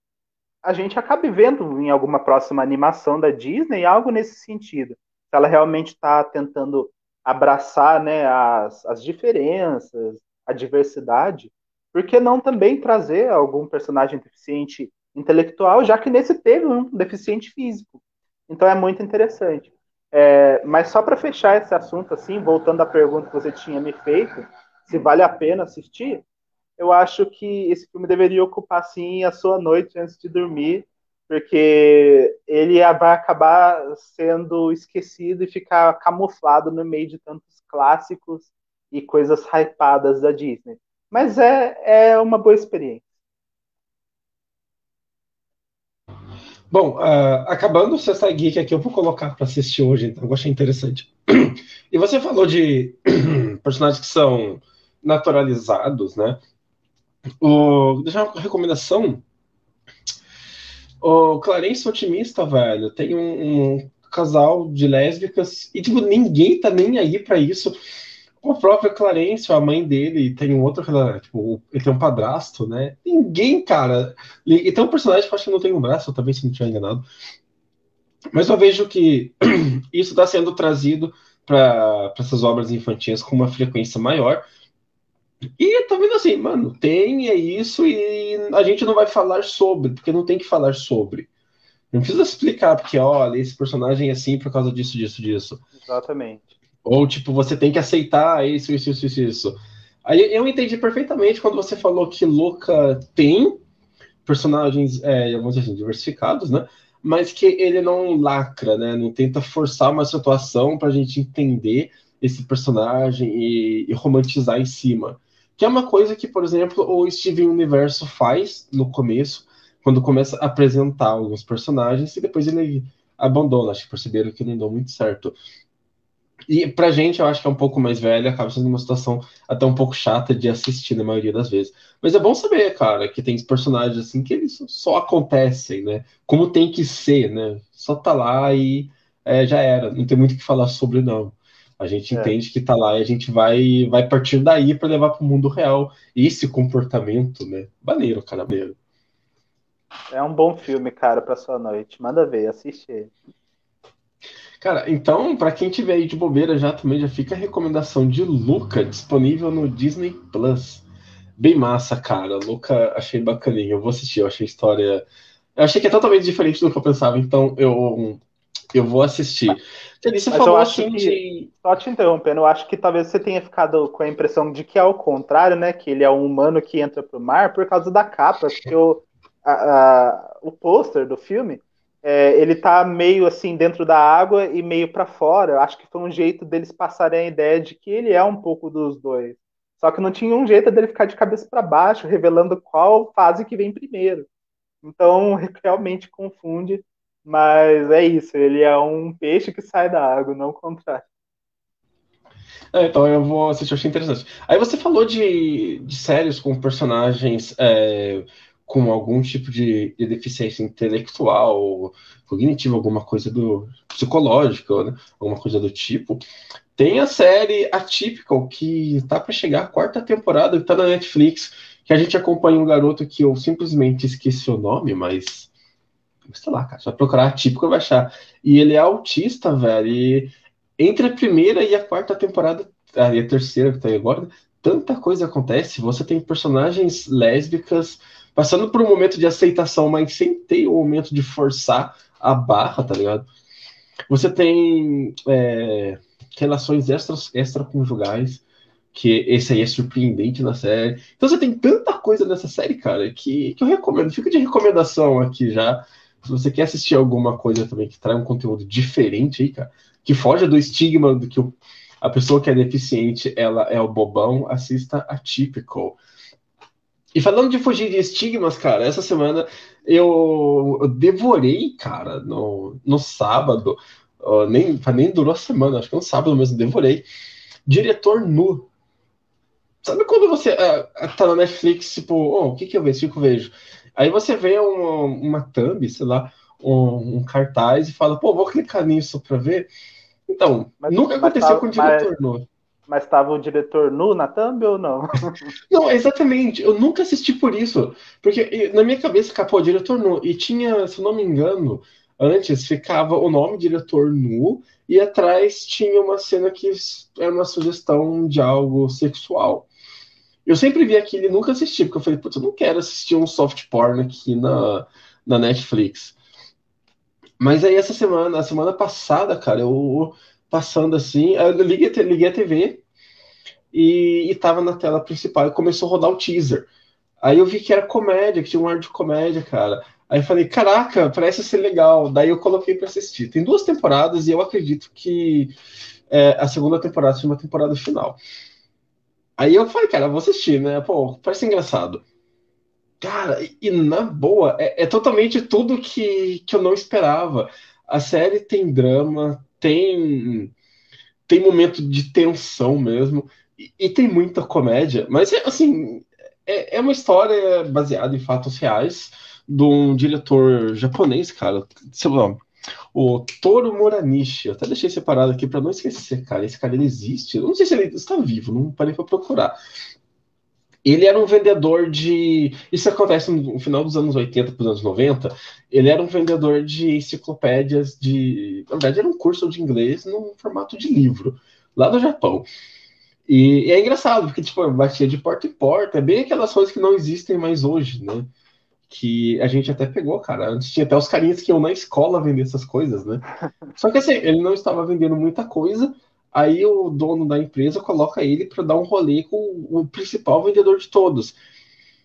Speaker 2: a gente acabe vendo em alguma próxima animação da Disney algo nesse sentido. Se ela realmente está tentando abraçar né, as, as diferenças, a diversidade, por que não também trazer algum personagem deficiente intelectual, já que nesse teve um deficiente físico. Então é muito interessante. É, mas só para fechar esse assunto, assim, voltando à pergunta que você tinha me feito, se vale a pena assistir, eu acho que esse filme deveria ocupar, sim, a sua noite antes de dormir, porque ele vai acabar sendo esquecido e ficar camuflado no meio de tantos clássicos e coisas hypadas da Disney. Mas é, é uma boa experiência.
Speaker 1: Bom, uh, acabando o Sexta Geek aqui, eu vou colocar para assistir hoje, então eu achei interessante. E você falou de personagens que são naturalizados, né? O, deixa uma recomendação. O Clarence Otimista, velho, tem um, um, casal de lésbicas e, tipo, ninguém tá nem aí para isso. O próprio Clarence, a mãe dele, tem um outro, tipo, ele tem um padrasto, né? Ninguém, cara. E tem um personagem que eu acho que não tem um braço, talvez se não tiver enganado. Mas eu vejo que isso está sendo trazido para essas obras infantis com uma frequência maior. E tá vendo assim, mano, tem é isso e a gente não vai falar sobre, porque não tem que falar sobre. Não precisa explicar, porque olha, esse personagem é assim por causa disso, disso, disso.
Speaker 2: Exatamente.
Speaker 1: Ou tipo, você tem que aceitar isso, isso, isso, isso, isso. Aí eu entendi perfeitamente quando você falou que Luca tem personagens, é, vamos dizer assim, diversificados, né? mas que ele não lacra, né? Não tenta forçar uma situação para a gente entender esse personagem e, e, romantizar em cima. Que é uma coisa que, por exemplo, o Steven Universo faz no começo, quando começa a apresentar alguns personagens e depois ele abandona. Acho que perceberam que não deu muito certo. E pra gente, eu acho que é um pouco mais velho, acaba sendo uma situação até um pouco chata de assistir na maioria das vezes. Mas é bom saber, cara, que tem personagens assim que eles só acontecem, né? Como tem que ser, né? Só tá lá e é, já era. Não tem muito o que falar sobre, não. A gente é. entende que tá lá e a gente vai, vai partir daí para levar para o mundo real esse comportamento, né? Maneiro, cara, maneiro.
Speaker 2: É um bom filme, cara, para sua noite. Manda ver, assiste ele.
Speaker 1: Cara, então, para quem tiver aí de bobeira já também já fica a recomendação de Luca, disponível no Disney Plus. Bem massa, cara. Luca, achei bacaninha. Eu vou assistir, eu achei a história. Eu achei que é totalmente diferente do que eu pensava, então eu, eu vou assistir.
Speaker 2: Mas, falou assim que, de... Só te interrompendo, eu acho que talvez você tenha ficado com a impressão de que é o contrário, né? Que ele é um humano que entra pro mar por causa da capa, porque o, a, a, o pôster do filme é, ele tá meio assim dentro da água e meio para fora. Eu acho que foi um jeito deles passarem a ideia de que ele é um pouco dos dois. Só que não tinha um jeito dele ficar de cabeça para baixo, revelando qual fase que vem primeiro. Então realmente confunde, mas é isso. Ele é um peixe que sai da água, não o contrário.
Speaker 1: É, então eu vou assistir, eu achei interessante. Aí você falou de, de séries com personagens é, com algum tipo de, de, deficiência intelectual, cognitiva, alguma coisa do psicológico, né? alguma coisa do tipo. Tem a série Atypical, que tá para chegar a quarta temporada, que tá na Netflix, que a gente acompanha um garoto que eu simplesmente esqueci o nome, mas sei lá, cara, só procurar Atypical vai achar. E ele é autista, velho, e entre a primeira e a quarta temporada, ah, e a terceira que tá aí agora, tanta coisa acontece. Você tem personagens lésbicas, passando por um momento de aceitação, mas sem ter o momento de forçar a barra, tá ligado? Você tem é, relações extra, extraconjugais, que esse aí é surpreendente na série. Então você tem tanta coisa nessa série, cara, que, que eu recomendo. Fica de recomendação aqui já. Se você quer assistir alguma coisa também que traga um conteúdo diferente aí, cara, que foge do estigma do que o, a pessoa que é deficiente ela é o bobão, assista a Typical. E falando de fugir de estigmas, cara, essa semana eu, eu devorei, cara, no, no sábado, uh, nem, nem durou a semana, acho que no sábado mesmo, devorei. Diretor nu. Sabe quando você uh, tá na Netflix, tipo, oh, o que que eu vejo? O que eu vejo? Aí você vê uma, uma thumb, sei lá, um, um, cartaz e fala, pô, vou clicar nisso pra ver. Então, mas, nunca aconteceu mas, com o diretor mas, nu.
Speaker 2: Mas estava o diretor nu na thumb ou não?
Speaker 1: não, exatamente. Eu nunca assisti por isso. Porque na minha cabeça capô diretor nu. E tinha, se eu não me engano, antes ficava o nome diretor nu e atrás tinha uma cena que era uma sugestão de algo sexual. Eu sempre vi aquilo e nunca assisti, porque eu falei, putz, eu não quero assistir um soft porn aqui na, na Netflix. Mas aí essa semana, a semana passada, cara, eu passando assim. Eu liguei, liguei a TV e, e tava na tela principal e começou a rodar o teaser. Aí eu vi que era comédia, que tinha um ar de comédia, cara. Aí eu falei, caraca, parece ser legal. Daí eu coloquei para assistir. Tem duas temporadas e eu acredito que é, a segunda temporada seja uma temporada final. Aí eu falei, cara, vou assistir, né? Pô, parece engraçado. Cara, e, na boa, é, é, totalmente tudo que, que eu não esperava. A série tem drama, tem tem momento de tensão mesmo e, e tem muita comédia, mas é, assim é, é, uma história baseada em fatos reais de um diretor japonês, cara, sei lá, o Toro Muranishi. Eu até deixei separado aqui para não esquecer, cara. Esse cara ele existe. Eu não sei se ele está vivo, não parei para procurar. Ele era um vendedor de. Isso acontece no final dos anos 80 para os anos 90. Ele era um vendedor de enciclopédias de. Na verdade, era um curso de inglês no formato de livro, lá do Japão. E, e é engraçado, porque tipo, batia de porta em porta, é bem aquelas coisas que não existem mais hoje, né? Que a gente até pegou, cara. Antes tinha até os carinhas que iam na escola vender essas coisas, né? Só que assim, ele não estava vendendo muita coisa, Aí o dono da empresa coloca ele para dar um rolê com o principal vendedor de todos.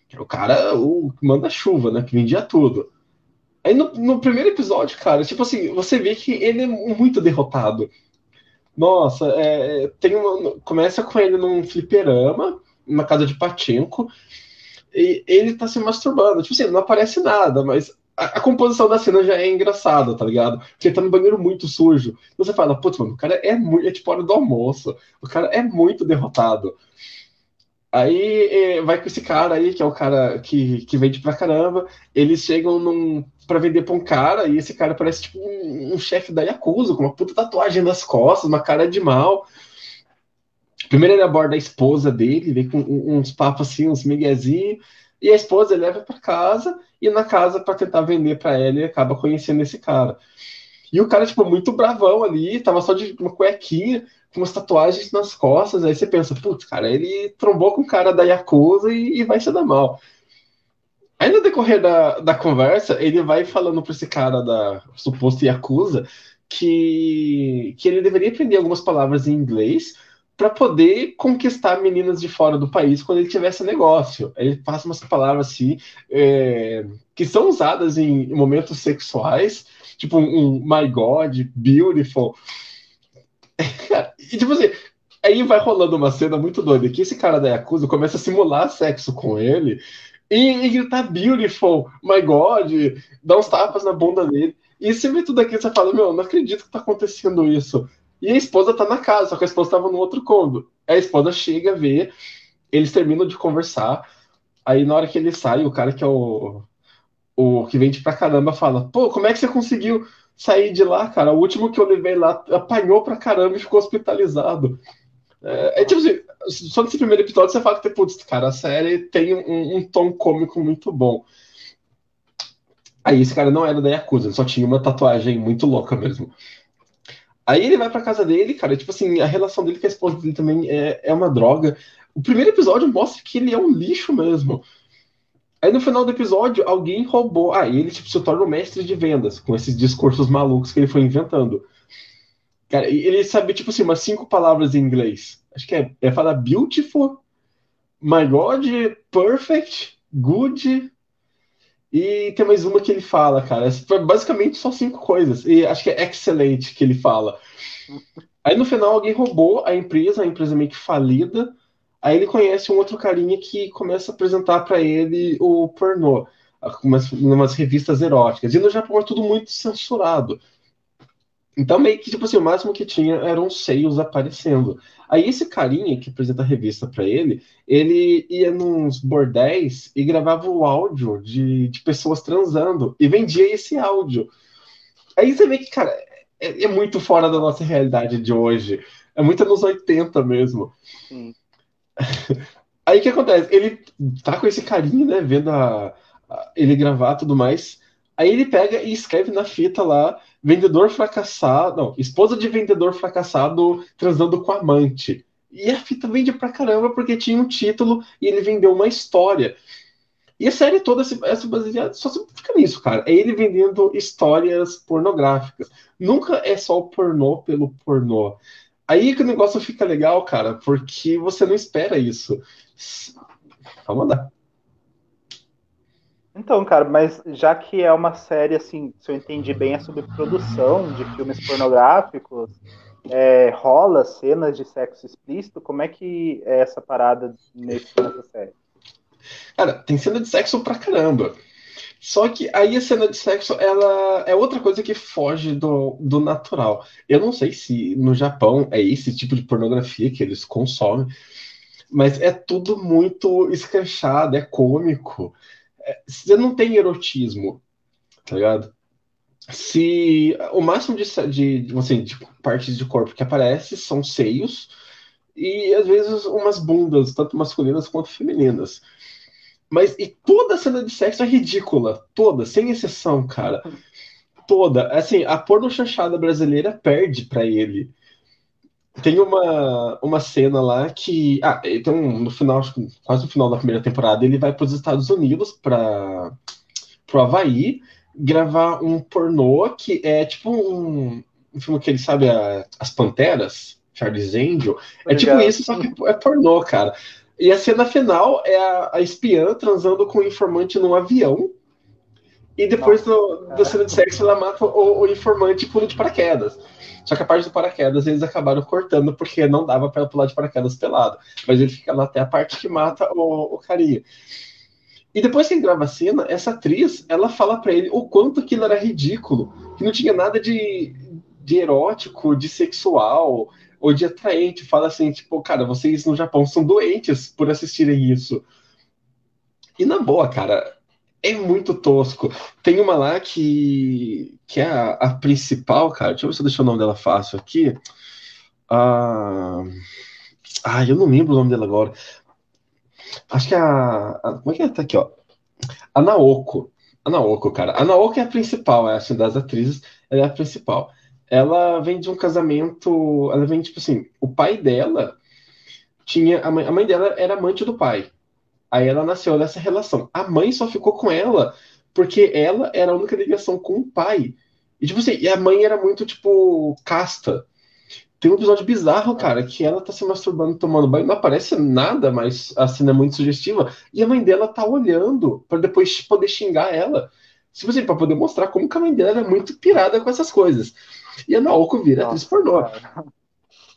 Speaker 1: É o cara, o manda-chuva, né? Que vendia tudo. Aí no, no, primeiro episódio, cara, tipo assim, você vê que ele é muito derrotado. Nossa, é, tem uma, começa com ele num fliperama, numa casa de patinco, e ele tá se masturbando. Tipo assim, não aparece nada, mas a, a, composição da cena já é engraçada, tá ligado? Porque ele tá no banheiro muito sujo. Você fala, putz, mano, o cara é muito. É tipo hora do almoço. O cara é muito derrotado. Aí é, vai com esse cara aí, que é o cara que, que vende pra caramba. Eles chegam num, pra vender pra um cara, e esse cara parece tipo um, um chefe da Yakuza, com uma puta tatuagem nas costas, uma cara de mal. Primeiro ele aborda a esposa dele, vem com uns papos assim, uns miguezinhos, e a esposa leva para casa e na casa para tentar vender para ela e acaba conhecendo esse cara. E o cara, tipo, muito bravão ali, tava só de uma cuequinha, com umas tatuagens nas costas, aí você pensa, putz, cara, ele trombou com o cara da Yakuza e, e vai se dar mal. Aí no decorrer da, da conversa, ele vai falando para esse cara da suposto Yakuza que, que ele deveria aprender algumas palavras em inglês para poder conquistar meninas de fora do país quando ele tivesse negócio. Ele passa umas palavras assim é, que são usadas em, momentos sexuais, tipo um, my God, beautiful. e tipo assim, aí vai rolando uma cena muito doida que esse cara da Yakuza começa a simular sexo com ele e, e gritar beautiful, my God, dá uns tapas na bunda dele. E você vê tudo aquilo, você fala, meu, não acredito que tá acontecendo isso. E a esposa tá na casa, só que a esposa tava no outro cômodo. A esposa chega, vê, eles terminam de conversar. Aí na hora que ele sai, o cara que é o, o que vende pra caramba fala: Pô, como é que você conseguiu sair de lá, cara? O último que eu levei lá apanhou pra caramba e ficou hospitalizado. É, é tipo assim, só nesse primeiro episódio você fala que, putz, cara, a série tem um, um, tom cômico muito bom. Aí esse cara não era da Yakuza, ele só tinha uma tatuagem muito louca mesmo. Aí ele vai pra casa dele, cara, tipo assim, a relação dele com a esposa dele também é, é uma droga. O primeiro episódio mostra que ele é um lixo mesmo. Aí no final do episódio, alguém roubou. Ah, ele tipo, se torna o mestre de vendas, com esses discursos malucos que ele foi inventando. Cara, ele sabe, tipo assim, umas cinco palavras em inglês. Acho que é, é falar beautiful, my God, perfect, good, e tem mais uma que ele fala, cara. Basicamente só cinco coisas. E acho que é excelente que ele fala. Aí no final alguém roubou a empresa, a empresa meio que falida. Aí ele conhece um outro carinha que começa a apresentar para ele o pornô, umas, umas revistas eróticas. E no Japão é tudo muito censurado. Então, meio que, tipo assim, o máximo que tinha eram seios aparecendo. Aí, esse carinha que apresenta a revista para ele, ele ia nos bordéis e gravava o áudio de, de pessoas transando e vendia esse áudio. Aí você vê que, cara, é, é muito fora da nossa realidade de hoje. É muito anos 80 mesmo. Sim. Aí o que acontece? Ele tá com esse carinho, né? Vendo a, a, ele gravar tudo mais. Aí ele pega e escreve na fita lá vendedor fracassado, não, esposa de vendedor fracassado transando com amante. E a fita vende pra caramba porque tinha um título e ele vendeu uma história. E a série toda se, é baseada só fica nisso, cara. É ele vendendo histórias pornográficas. Nunca é só o pornô pelo pornô. Aí que o negócio fica legal, cara, porque você não espera isso. Vamos mandar.
Speaker 2: Então, cara, mas já que é uma série, assim, se eu entendi bem, é sobre produção de filmes pornográficos, é, rola cenas de sexo explícito, como é que é essa parada nesse, nessa série?
Speaker 1: Cara, tem cena de sexo pra caramba. Só que aí a cena de sexo, ela é outra coisa que foge do, do natural. Eu não sei se no Japão é esse tipo de pornografia que eles consomem, mas é tudo muito escrachado, é cômico você não tem erotismo, tá ligado? Se o máximo de, de, assim, de partes de corpo que aparece são seios e às vezes umas bundas, tanto masculinas quanto femininas. Mas e toda cena de sexo é ridícula, toda, sem exceção, cara. Toda. Assim, a porno chanchada brasileira perde para ele. Tem uma, uma cena lá que. Ah, então, no final, quase no final da primeira temporada, ele vai para os Estados Unidos, para o Havaí, gravar um pornô que é tipo um, um filme que ele sabe, a, As Panteras, Charles Angel. É tipo isso, só que é pornô, cara. E a cena final é a, a espiã transando com o informante num avião. E depois do, da cena de sexo, ela mata o, o informante e pula de paraquedas. Só que a parte do paraquedas eles acabaram cortando porque não dava para pular de paraquedas pelado. Mas ele fica lá até a parte que mata o, o carinha. E depois que ele grava a cena, essa atriz, ela fala para ele o quanto aquilo era ridículo, que não tinha nada de, de erótico, de sexual ou de atraente. Fala assim, tipo, cara, vocês no Japão são doentes por assistirem isso. E na boa, cara, é muito tosco. Tem uma lá que, que é a, a principal, cara. Deixa eu ver se eu deixo o nome dela fácil aqui. Ah, ah, eu não lembro o nome dela agora. Acho que é a, a. Como é que é? Tá aqui, ó. A Naoko. A Naoko, cara. A Naoko é a principal, é assim, das atrizes, ela é a principal. Ela vem de um casamento. Ela vem, tipo assim, o pai dela tinha. A mãe, a mãe dela era amante do pai. Aí ela nasceu dessa relação. A mãe só ficou com ela porque ela era a única ligação com o pai. E, tipo assim, e a mãe era muito, tipo, casta. Tem um episódio bizarro, cara, que ela tá se masturbando tomando banho, não aparece nada, mas a cena é muito sugestiva. E a mãe dela tá olhando para depois poder xingar ela. Tipo assim, pra poder mostrar como que a mãe dela é muito pirada com essas coisas. E a Naoko vira Nossa, atriz pornô.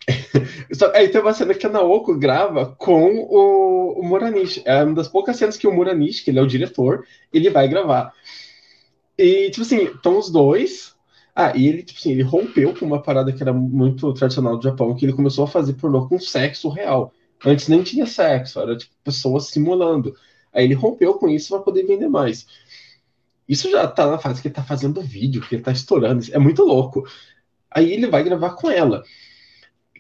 Speaker 1: Aí tem uma cena que a Naoko grava com o, o Muranishi. É uma das poucas cenas que o Muranishi, que ele é o diretor, ele vai gravar. E, tipo assim, estão os dois ah, e ele, tipo assim, ele rompeu com uma parada que era muito tradicional do Japão, que ele começou a fazer pornô com sexo real. Antes nem tinha sexo, era tipo pessoas simulando. Aí ele rompeu com isso para poder vender mais. Isso já tá na fase que ele tá fazendo vídeo, que ele tá estourando. É muito louco. Aí ele vai gravar com ela.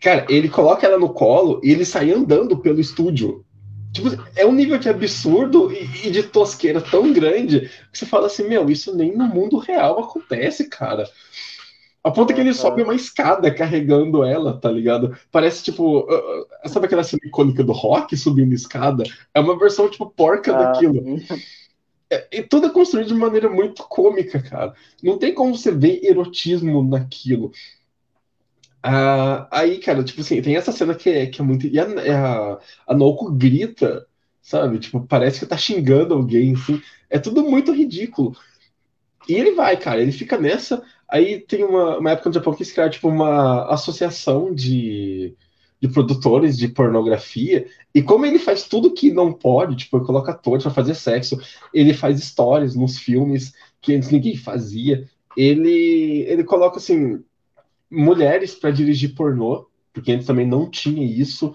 Speaker 1: Cara, ele coloca ela no colo e ele sai andando pelo estúdio. Tipo, é um nível de absurdo e, e, de tosqueira tão grande que você fala assim, meu, isso nem no mundo real acontece, cara. A ponto que ele sobe uma escada carregando ela, tá ligado? Parece tipo. Uh, sabe aquela cena icônica do rock subindo escada? É uma versão, tipo, porca ah, daquilo. É, e tudo é construído de maneira muito cômica, cara. Não tem como você ver erotismo naquilo. Ah, aí, cara, tipo assim, tem essa cena que é, que é muito. E a, a, a Naoko grita, sabe? Tipo, parece que tá xingando alguém, assim. É tudo muito ridículo. E ele vai, cara, ele fica nessa. Aí tem uma, uma época no Japão que se criar, tipo, uma associação de, de produtores de pornografia. E como ele faz tudo que não pode, tipo, ele coloca atores pra fazer sexo, ele faz histórias nos filmes que antes ninguém fazia. Ele, ele coloca assim mulheres para dirigir pornô, porque antes também não tinha isso.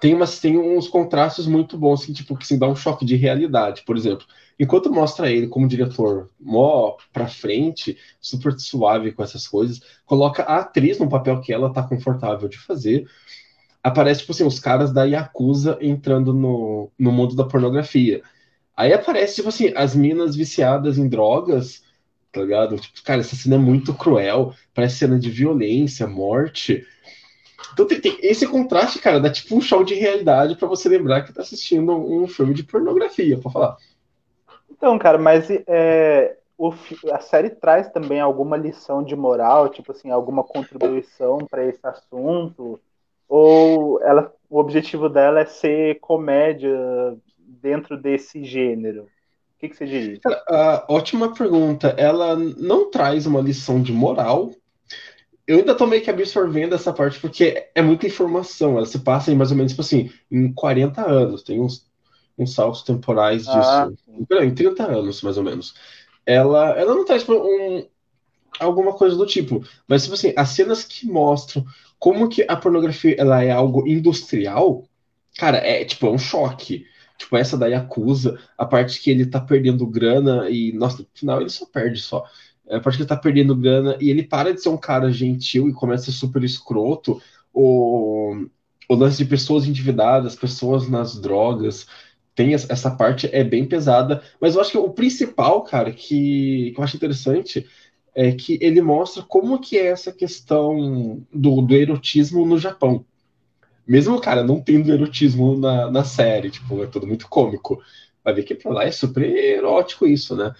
Speaker 1: Tem, umas, tem uns contrastes muito bons, assim, tipo, que se dá um choque de realidade, por exemplo. Enquanto mostra ele como diretor mó pra frente, super suave com essas coisas, coloca a atriz num papel que ela tá confortável de fazer. Aparece, tipo assim, os caras da Yakuza entrando no, no mundo da pornografia. Aí aparece, tipo assim, as minas viciadas em drogas tá ligado? Tipo, cara, essa cena é muito cruel, parece cena de violência, morte. Então tem, tem esse contraste, cara, dá tipo um show de realidade para você lembrar que tá assistindo um filme de pornografia, pra falar.
Speaker 2: Então, cara, mas é, o, a série traz também alguma lição de moral, tipo assim, alguma contribuição para esse assunto? Ou ela, o objetivo dela é ser comédia dentro desse gênero? O que, que você diria?
Speaker 1: Uh, ótima pergunta. Ela não traz uma lição de moral. Eu ainda tô meio que absorvendo essa parte porque é muita informação. Ela se passa em mais ou menos, tipo assim, em 40 anos. Tem uns, uns saltos temporais ah, disso. Ah, em 30 anos, mais ou menos. Ela, ela não traz tipo, um, alguma coisa do tipo. Mas, tipo assim, as cenas que mostram como que a pornografia ela é algo industrial, cara, é tipo, é um choque. Tipo, essa da Yakuza, a parte que ele tá perdendo grana e, nossa, no final ele só perde só. É a parte que ele tá perdendo grana e ele para de ser um cara gentil e começa a ser super escroto. O, o lance de pessoas endividadas, pessoas nas drogas, tem essa parte, é bem pesada. Mas eu acho que o principal, cara, que, que eu acho interessante é que ele mostra como que é essa questão do, do erotismo no Japão mesmo, cara, não tendo erotismo na, na série, tipo, é tudo muito cômico. Vai ver que pra lá é super erótico isso, né?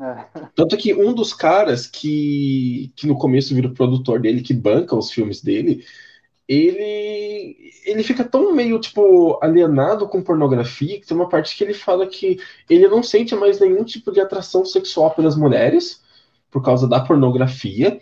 Speaker 1: É. Tanto que um dos caras que, que no começo vira o produtor dele, que banca os filmes dele, ele ele fica tão meio tipo alienado com pornografia que tem uma parte que ele fala que ele não sente mais nenhum tipo de atração sexual pelas mulheres por causa da pornografia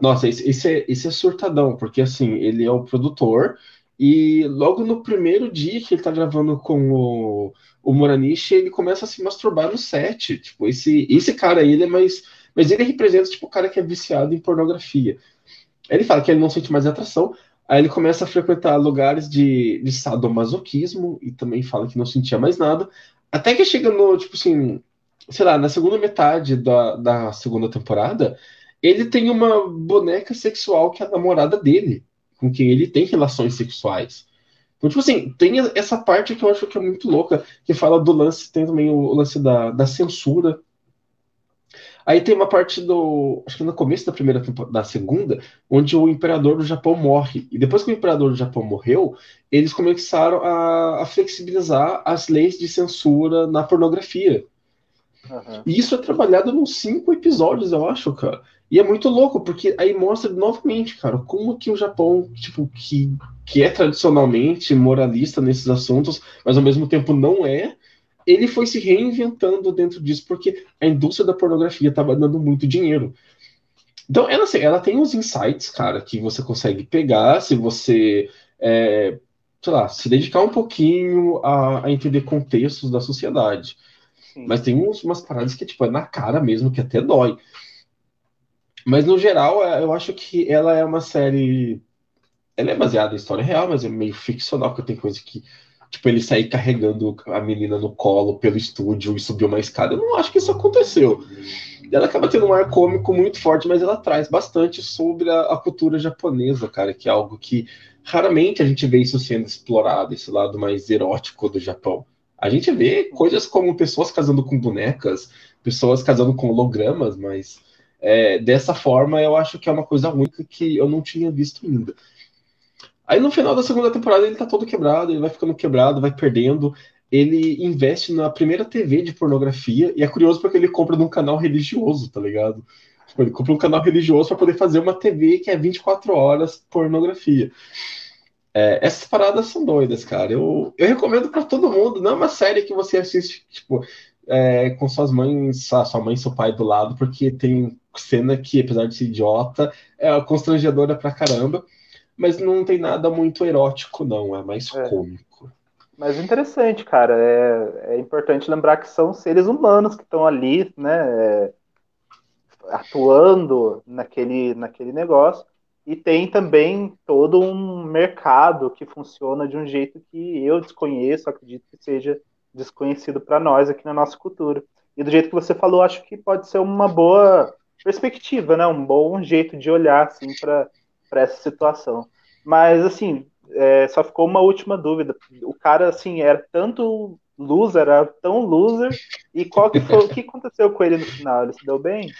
Speaker 1: nossa, esse, esse, é, esse é surtadão, porque assim, ele é o produtor, e logo no primeiro dia que ele tá gravando com o, o Moranishi, ele começa a se masturbar no set. Tipo, esse, esse cara aí, ele é mais. Mas ele representa, tipo, o cara que é viciado em pornografia. Ele fala que ele não sente mais atração, aí ele começa a frequentar lugares de, de sadomasoquismo, e também fala que não sentia mais nada. Até que chega no, tipo assim, sei lá, na segunda metade da, da segunda temporada, ele tem uma boneca sexual que é a namorada dele, com quem ele tem relações sexuais. Então, tipo assim, tem essa parte que eu acho que é muito louca, que fala do lance, tem também o lance da, da censura. Aí tem uma parte do. Acho que no começo da primeira da segunda, onde o imperador do Japão morre. E depois que o imperador do Japão morreu, eles começaram a, a flexibilizar as leis de censura na pornografia. Uhum. E isso é trabalhado nos cinco episódios, eu acho, cara. E é muito louco, porque aí mostra novamente, cara, como que o Japão, tipo, que, que é tradicionalmente moralista nesses assuntos, mas ao mesmo tempo não é, ele foi se reinventando dentro disso, porque a indústria da pornografia estava dando muito dinheiro. Então, ela, assim, ela tem uns insights, cara, que você consegue pegar se você, é, sei lá, se dedicar um pouquinho a, a entender contextos da sociedade. Mas tem uns, umas paradas que, tipo, é na cara mesmo, que até dói. Mas, no geral, é, eu acho que ela é uma série... Ela é baseada em história real, mas é meio ficcional, porque tem coisa que tipo, ele sair carregando a menina no colo pelo estúdio e subir uma escada. Eu não acho que isso aconteceu. Ela acaba tendo um ar cômico muito forte, mas ela traz bastante sobre a, a cultura japonesa, cara, que é algo que raramente a gente vê isso sendo explorado, esse lado mais erótico do Japão. A gente vê coisas como pessoas casando com bonecas, pessoas casando com hologramas, mas é, dessa forma eu acho que é uma coisa única que eu não tinha visto ainda. Aí no final da segunda temporada ele tá todo quebrado, ele vai ficando quebrado, vai perdendo. Ele investe na primeira TV de pornografia, e é curioso porque ele compra num canal religioso, tá ligado? Tipo, ele compra um canal religioso para poder fazer uma TV que é 24 horas pornografia. É, essas paradas são doidas, cara. Eu, eu recomendo para todo mundo. Não é uma série que você assiste, tipo, é, com suas mães, sua mãe e seu pai do lado, porque tem cena que, apesar de ser idiota, é constrangedora pra caramba mas não tem nada muito erótico, não, é mais é. cômico.
Speaker 2: Mas interessante, cara. É, é importante lembrar que são seres humanos que estão ali, né? É, atuando naquele, naquele negócio. E tem também todo um mercado que funciona de um jeito que eu desconheço, acredito que seja desconhecido para nós aqui na nossa cultura. E do jeito que você falou, acho que pode ser uma boa perspectiva, né? Um bom jeito de olhar assim para essa situação. Mas, assim, é, só ficou uma última dúvida. O cara, assim, era tanto loser, era tão loser, e qual que foi, o que aconteceu com ele no final? Ele se deu bem?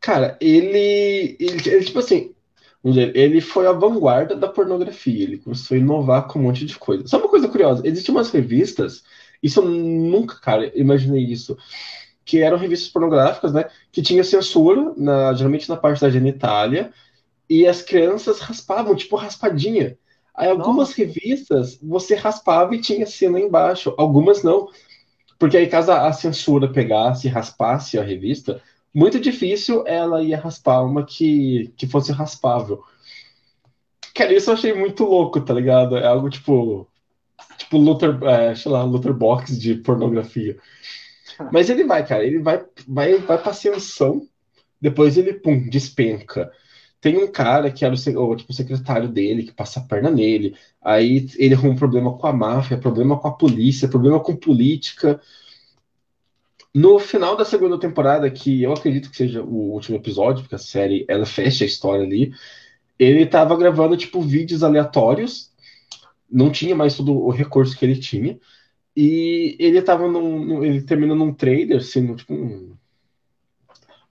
Speaker 1: Cara, ele, ele, ele tipo assim, ele foi a vanguarda da pornografia, ele começou a inovar com um monte de coisa. Só uma coisa curiosa, existem umas revistas, isso eu nunca, cara, imaginei isso, que eram revistas pornográficas, né, que tinha censura, na, geralmente na parte da genitália, e as crianças raspavam, tipo raspadinha. Aí algumas Nossa. revistas você raspava e tinha cena embaixo, algumas não. Porque aí, caso a censura pegasse e raspasse a revista, muito difícil ela ia raspar uma que, que fosse raspável. Cara, isso eu achei muito louco, tá ligado? É algo tipo. Tipo, Luther, é, sei lá, Luther Box de pornografia. Mas ele vai, cara, ele vai, vai, vai pra ascensão, depois ele, pum, despenca. Tem um cara que era o, tipo, o secretário dele, que passa a perna nele. Aí ele arruma um problema com a máfia, problema com a polícia, problema com política. No final da segunda temporada, que eu acredito que seja o último episódio, porque a série ela fecha a história ali, ele tava gravando tipo vídeos aleatórios, não tinha mais todo o recurso que ele tinha, e ele tava num, ele termina num trailer, assim, tipo um,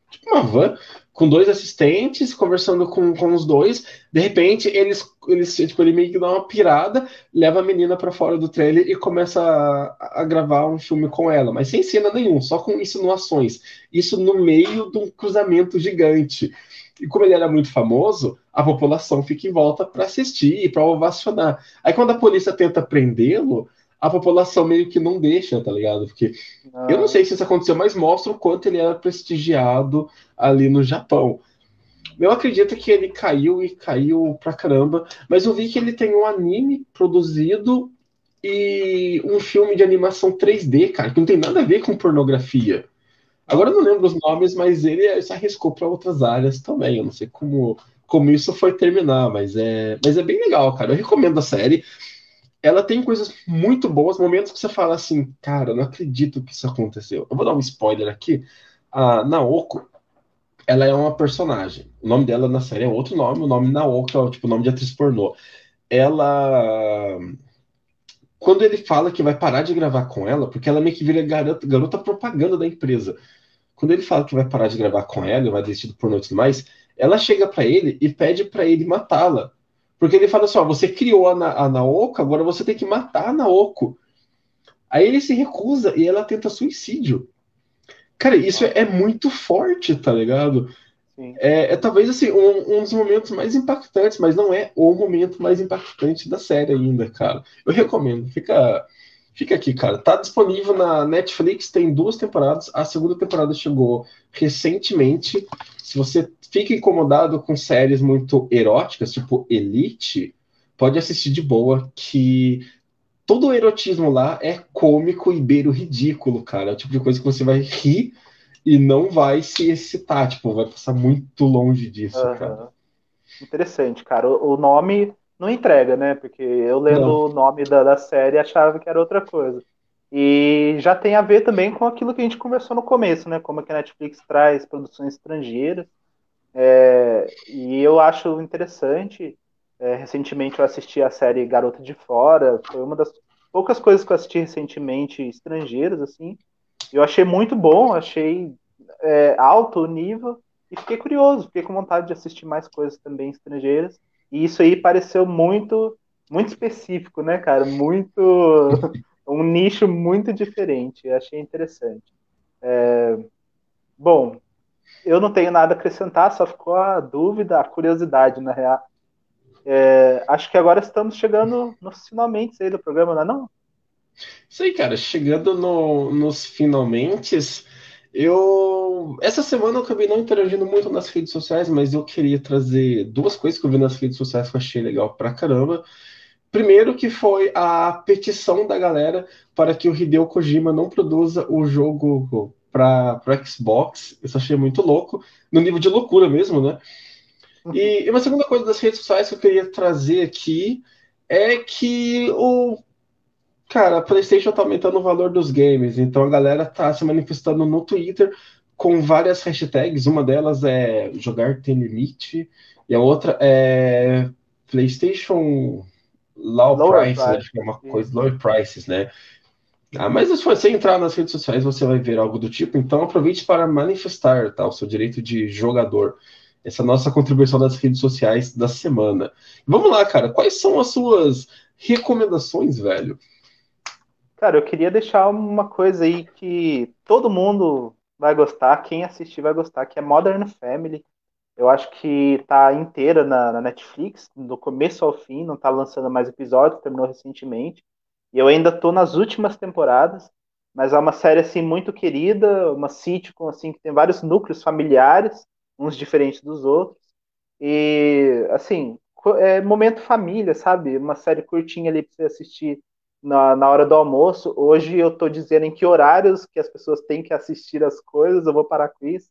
Speaker 1: tipo uma van, com dois assistentes, conversando com, com os dois. De repente, eles, eles tipo, ele meio que dá uma pirada, leva a menina para fora do trailer e começa a, a, gravar um filme com ela, mas sem cena nenhum, só com insinuações. Isso no meio de um cruzamento gigante. E como ele era muito famoso, a população fica em volta para assistir e para ovacionar. Aí quando a polícia tenta prendê-lo, a população meio que não deixa, tá ligado? Porque ah. eu não sei se isso aconteceu, mas mostra o quanto ele era prestigiado ali no Japão. Eu acredito que ele caiu e caiu pra caramba, mas eu vi que ele tem um anime produzido e um filme de animação 3D, cara, que não tem nada a ver com pornografia. Agora eu não lembro os nomes, mas ele se arriscou para outras áreas também. Eu não sei como, como isso foi terminar, mas é, mas é bem legal, cara. Eu recomendo a série ela tem coisas muito boas, momentos que você fala assim, cara, não acredito que isso aconteceu. Eu vou dar um spoiler aqui. A Naoko, ela é uma personagem. O nome dela na série é outro nome, o nome Naoko é tipo o nome de atriz pornô. Ela quando ele fala que vai parar de gravar com ela, porque ela meio que vira garota, garota propaganda da empresa. Quando ele fala que vai parar de gravar com ela, vai desistir do pornô e tudo mais, ela chega para ele e pede para ele matá-la porque ele fala assim: ó, você criou a, Na a Naoko, agora você tem que matar a Naoko. Aí ele se recusa e ela tenta suicídio. Cara, isso é, é muito forte, tá ligado? É, é, talvez assim um, um, dos momentos mais impactantes, mas não é o momento mais impactante da série ainda, cara. Eu recomendo, fica, fica aqui, cara. Tá disponível na Netflix, tem duas temporadas. A segunda temporada chegou recentemente. Se você fica incomodado com séries muito eróticas, tipo Elite, pode assistir de boa, que todo o erotismo lá é cômico e beiro ridículo, cara. É o tipo de coisa que você vai rir e não vai se excitar, tipo, vai passar muito longe disso, uhum. cara.
Speaker 2: Interessante, cara. O, nome não entrega, né? Porque eu lendo não. o nome da, da série achava que era outra coisa. E já tem a ver também com aquilo que a gente conversou no começo, né? Como é que a Netflix traz produções estrangeiras. É, e eu acho interessante. É, recentemente eu assisti a série Garota de Fora. Foi uma das poucas coisas que eu assisti recentemente estrangeiras, assim. Eu achei muito bom, achei é, alto o nível e fiquei curioso, fiquei com vontade de assistir mais coisas também estrangeiras. E isso aí pareceu muito, muito específico, né, cara? Muito. um nicho muito diferente. Eu achei interessante. É, bom, eu não tenho nada a acrescentar, só ficou a dúvida, a curiosidade, na real. É, acho que agora estamos chegando nos finalmente aí do programa, não é não?
Speaker 1: Isso aí, cara, chegando no, nos finalmente, eu. Essa semana eu acabei não interagindo muito nas redes sociais, mas eu queria trazer duas coisas que eu vi nas redes sociais que eu achei legal pra caramba. Primeiro, que foi a petição da galera para que o Hideo Kojima não produza o jogo para Xbox. Isso achei muito louco, no nível de loucura mesmo, né? E uma segunda coisa das redes sociais que eu queria trazer aqui é que o Cara, a PlayStation tá aumentando o valor dos games, então a galera tá se manifestando no Twitter com várias hashtags. Uma delas é jogar tem limite, e a outra é PlayStation Low Prices, price. acho que é uma coisa, Low Prices, né? Ah, mas se você entrar nas redes sociais, você vai ver algo do tipo, então aproveite para manifestar tá, o seu direito de jogador. Essa é nossa contribuição das redes sociais da semana. Vamos lá, cara, quais são as suas recomendações, velho?
Speaker 2: Cara, eu queria deixar uma coisa aí que todo mundo vai gostar, quem assistir vai gostar, que é Modern Family. Eu acho que tá inteira na, na Netflix, do começo ao fim, não tá lançando mais episódios, terminou recentemente. E eu ainda tô nas últimas temporadas, mas é uma série assim muito querida, uma sitcom assim que tem vários núcleos familiares, uns diferentes dos outros. E assim, é momento família, sabe? Uma série curtinha ali para você assistir na, na hora do almoço. Hoje eu estou dizendo em que horários que as pessoas têm que assistir as coisas, eu vou parar com isso.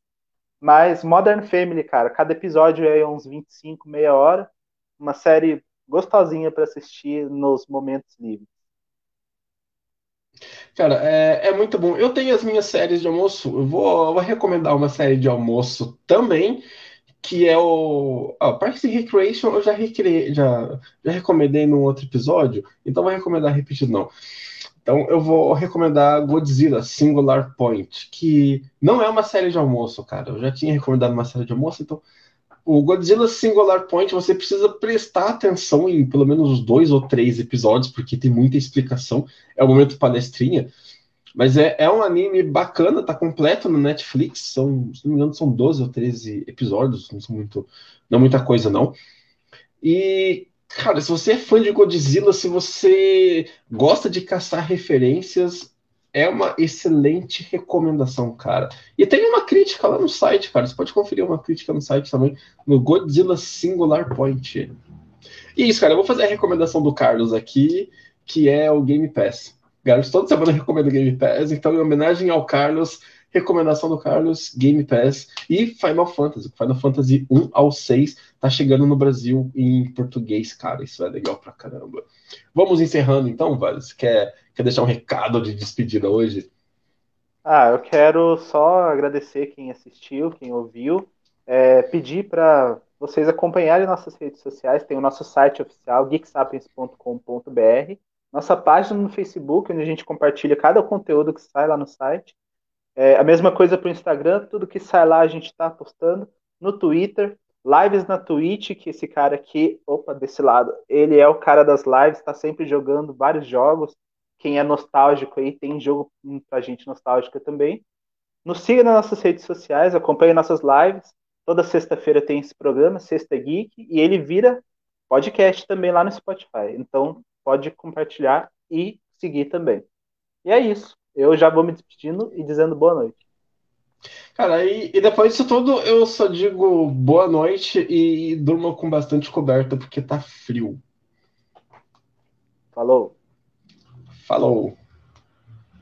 Speaker 2: Mas Modern Family, cara, cada episódio é uns 25, meia hora. Uma série gostosinha para assistir nos momentos livres.
Speaker 1: Cara, é, é, muito bom. Eu tenho as minhas séries de almoço. Eu vou, eu vou recomendar uma série de almoço também que é o Parks and Recreation, eu já, já, já recomendei num outro episódio, então vou recomendar repetido não. Então eu vou recomendar Godzilla Singular Point, que não é uma série de almoço, cara. Eu já tinha recomendado uma série de almoço, então o Godzilla Singular Point você precisa prestar atenção em pelo menos dois ou três episódios, porque tem muita explicação. É o momento palestrinha. Mas é, é um anime bacana, tá completo no Netflix. São, se não me engano, são 12 ou 13 episódios, não são muito. Não é muita coisa, não. E, cara, se você é fã de Godzilla, se você gosta de caçar referências, é uma excelente recomendação, cara. E tem uma crítica lá no site, cara. Você pode conferir uma crítica no site também, no Godzilla Singular Point. E isso, cara, eu vou fazer a recomendação do Carlos aqui, que é o Game Pass. Carlos, toda semana recomendo Game Pass, então, em homenagem ao Carlos, recomendação do Carlos, Game Pass e Final Fantasy. Final Fantasy 1 ao 6 tá chegando no Brasil em português, cara. Isso é legal pra caramba. Vamos encerrando então. Você quer, quer deixar um recado de despedida hoje?
Speaker 2: Ah, eu quero só agradecer quem assistiu, quem ouviu, é, pedir para vocês acompanharem nossas redes sociais. Tem o nosso site oficial, geeksapiens.com.br nossa página no Facebook, onde a gente compartilha cada conteúdo que sai lá no site. É, a mesma coisa para o Instagram, tudo que sai lá a gente está postando. No Twitter, lives na Twitch, que esse cara aqui, opa, desse lado, ele é o cara das lives, está sempre jogando vários jogos. Quem é nostálgico aí, tem jogo pra gente nostálgica também. Nos siga nas nossas redes sociais, acompanhe nossas lives. Toda sexta-feira tem esse programa, Sexta Geek, e ele vira podcast também lá no Spotify. Então, pode compartilhar e seguir também. E é isso. Eu já vou me despedindo e dizendo boa noite.
Speaker 1: Cara, e, e depois disso tudo, eu só digo boa noite e, e durma com bastante coberta, porque tá frio.
Speaker 2: Falou.
Speaker 1: Falou.